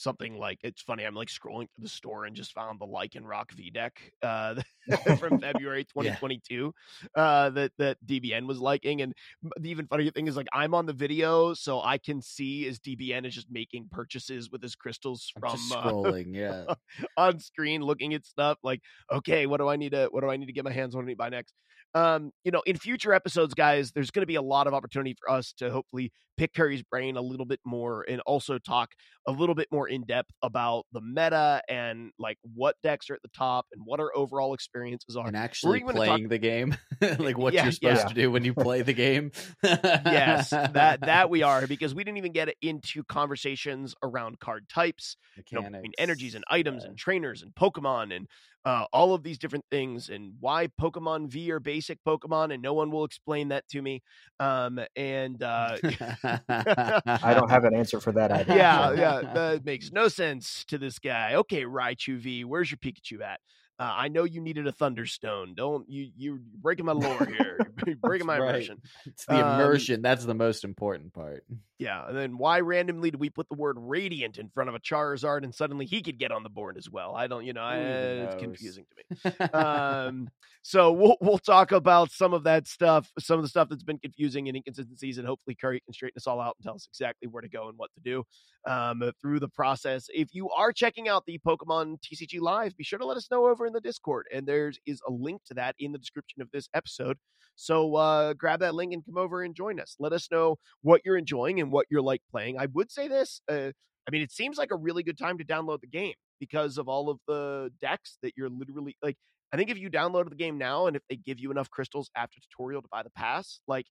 something like it's funny. I'm like scrolling through the store and just found the Lycanroc V deck uh, from February 2022 uh, that that DBN was liking, and the even funnier thing is like I'm on the video, so I can see as DBN is just making purchases with his crystals from uh, scrolling, yeah. on screen looking at stuff like okay what do i need to what do i need to get my hands on to buy next um you know in future episodes guys there's going to be a lot of opportunity for us to hopefully pick perry's brain a little bit more and also talk a little bit more in depth about the meta and like what decks are at the top and what our overall experiences are And actually even gonna playing the game, like what Yeah, you're supposed yeah. to do when you play the game. yes that that we are because we didn't even get into conversations around card types you know, between energies and items uh, and trainers and Pokemon and uh, all of these different things and why Pokemon V are basic Pokemon and no one will explain that to me. Um, and uh, I don't have an answer for that either. yeah, yeah, that makes no sense to this guy. Okay, Raichu V, where's your Pikachu at? Uh, I know you needed a Thunderstone. Don't you? You're breaking my lore here. You're breaking my That's right. immersion. It's the Um, immersion. That's the most important part. Yeah, and then why randomly do we put the word radiant in front of a Charizard and suddenly he could get on the board as well? I don't, you know, I, it's confusing to me. um, so we'll we'll talk about some of that stuff, some of the stuff that's been confusing and inconsistencies, and hopefully Curry can straighten us all out and tell us exactly where to go and what to do um, through the process. If you are checking out the Pokemon TCG Live, be sure to let us know over in the Discord, and there's is a link to that in the description of this episode. So uh, grab that link and come over and join us. Let us know what you're enjoying and what you're like playing. I would say this. Uh, I mean, it seems like a really good time to download the game because of all of the decks that you're literally like. I think if you downloaded the game now and if they give you enough crystals after tutorial to buy the pass, like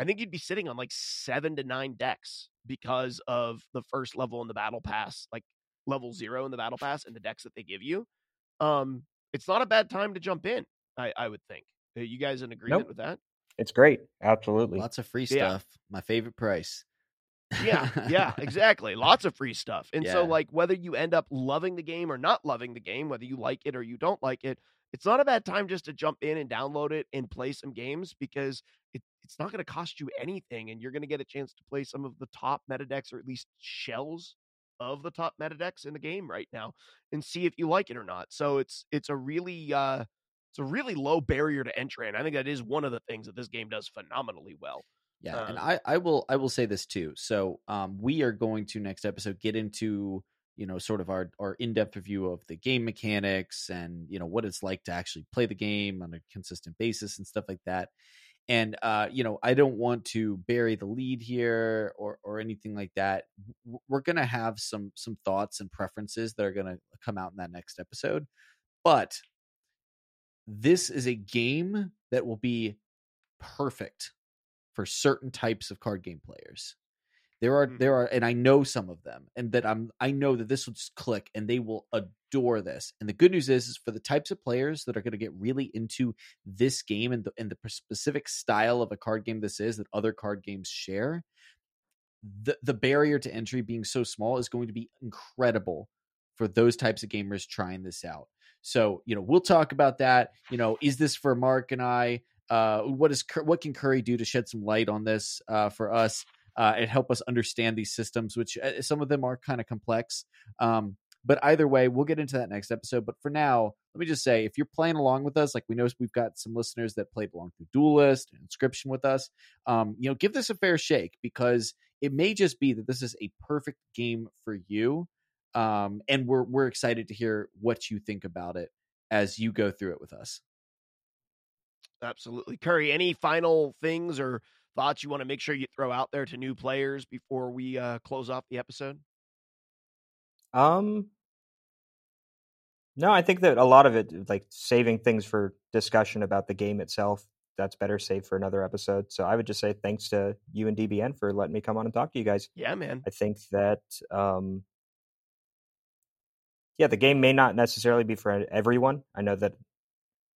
I think you'd be sitting on like seven to nine decks because of the first level in the battle pass, like level zero in the battle pass and the decks that they give you. Um, it's not a bad time to jump in. I, I would think. Are you guys in agreement Nope. with that? It's great. Absolutely. Lots of free Yeah. stuff. My favorite price. yeah yeah exactly lots of free stuff and so like whether you end up loving the game or not loving the game whether you like it or you don't like it it's not a bad time just to jump in and download it and play some games because it, it's not going to cost you anything and you're going to get a chance to play some of the top meta decks or at least shells of the top meta decks in the game right now and see if you like it or not so it's it's a really uh it's a really low barrier to entry and i think that is one of the things that this game does phenomenally well Yeah, and Um, I, I will I will say this too. So um, we are going to next episode get into you know sort of our our in depth review of the game mechanics and you know what it's like to actually play the game on a consistent basis and stuff like that. And uh, you know I don't want to bury the lead here or or anything like that. We're gonna have some some thoughts and preferences that are gonna come out in that next episode, but this is a game that will be perfect for certain types of card game players There are Mhm. there are and I know some of them and that I'm I know that this will just click and they will adore this. And the good news is is for the types of players that are going to get really into this game and the and the specific style of a card game this is that other card games share, the the barrier to entry being so small is going to be incredible for those types of gamers trying this out. So, you know, we'll talk about that. You know, is this for Mark and I? Uh, what is Cur- what can Curry do to shed some light on this uh, for us uh, and help us understand these systems, which uh, some of them are kind of complex. Um, but either way, we'll get into that next episode. But for now, let me just say, if you're playing along with us, like we know we've got some listeners that played along through Duelist and Inscription with us, um, you know, give this a fair shake because it may just be that this is a perfect game for you. Um, and we're we're excited to hear what you think about it as you go through it with us. Absolutely. Curry, any final things or thoughts you want to make sure you throw out there to new players before we uh, close off the episode? Um, no, I think that a lot of it, like saving things for discussion about the game itself, that's better saved for another episode. So I would just say thanks to you and DBN for letting me come on and talk to you guys. Yeah, man. I think that, um, yeah, the game may not necessarily be for everyone. I know that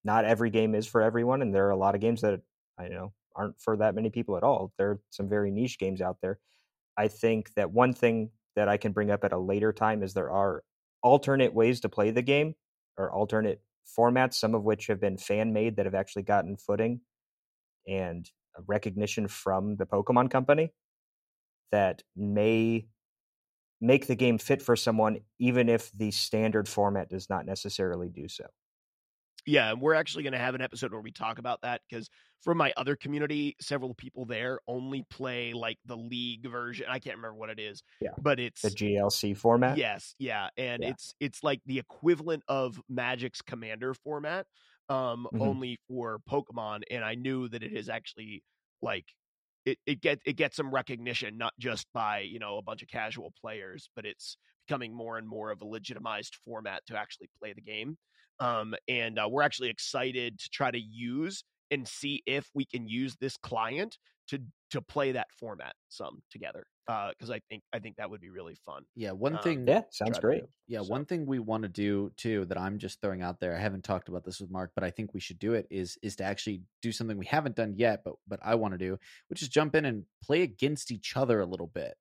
not every game is for everyone, and there are a lot of games that I know aren't for that many people at all. There are some very niche games out there. I think that one thing that I can bring up at a later time is there are alternate ways to play the game or alternate formats, some of which have been fan made that have actually gotten footing and recognition from the Pokemon Company that may make the game fit for someone, even if the standard format does not necessarily do so. Yeah, and we're actually going to have an episode where we talk about that because from my other community, several people there only play like the league version. I can't remember what it is. Yeah, but it's the GLC format. Yes, yeah, and Yeah. it's it's like the equivalent of Magic's Commander format, um, Mhm. only for Pokemon. And I knew that it is actually like it it get it gets some recognition, not just by you know a bunch of casual players, but it's becoming more and more of a legitimized format to actually play the game. Um, and uh, we're actually excited to try to use and see if we can use this client to to play that format some together. Because I think I think that would be really fun. Yeah, one Um, thing Yeah, sounds great. do. Yeah, So- one thing we want to do too that I'm just throwing out there. I haven't talked about this with Mark, but I think we should do it is is to actually do something we haven't done yet, but but I want to do, which is jump in and play against each other a little bit.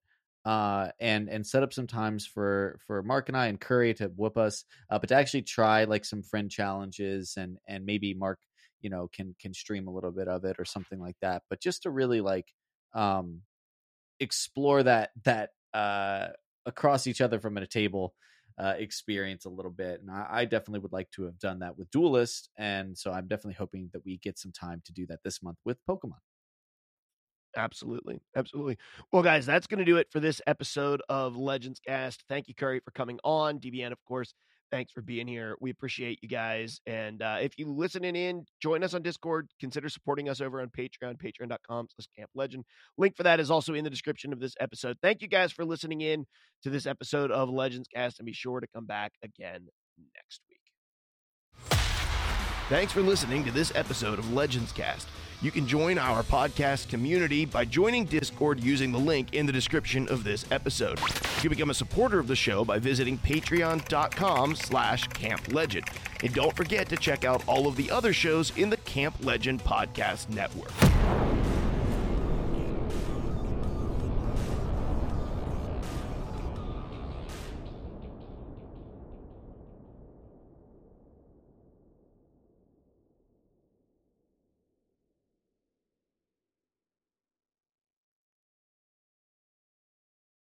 Uh and and set up some times for for Mark and I and Curry to whoop us, uh, but to actually try like some friend challenges and and maybe Mark, you know, can can stream a little bit of it or something like that. But just to really like um explore that that uh across each other from a table uh, experience a little bit. And I, I definitely would like to have done that with Duelist. And so I'm definitely hoping that we get some time to do that this month with Pokemon. Absolutely. Absolutely. Well, guys, that's going to do it for this episode of Legends Cast. Thank you, Curry, for coming on. DBN, of course, thanks for being here. We appreciate you guys. And uh, if you're listening in, join us on Discord. Consider supporting us over on Patreon, patreon.com slash camp legend. Link for that is also in the description of this episode. Thank you guys for listening in to this episode of Legends Cast and be sure to come back again next week. Thanks for listening to this episode of Legends Cast. You can join our podcast community by joining Discord using the link in the description of this episode. You can become a supporter of the show by visiting patreon.com slash camp legend. And don't forget to check out all of the other shows in the Camp Legend Podcast Network.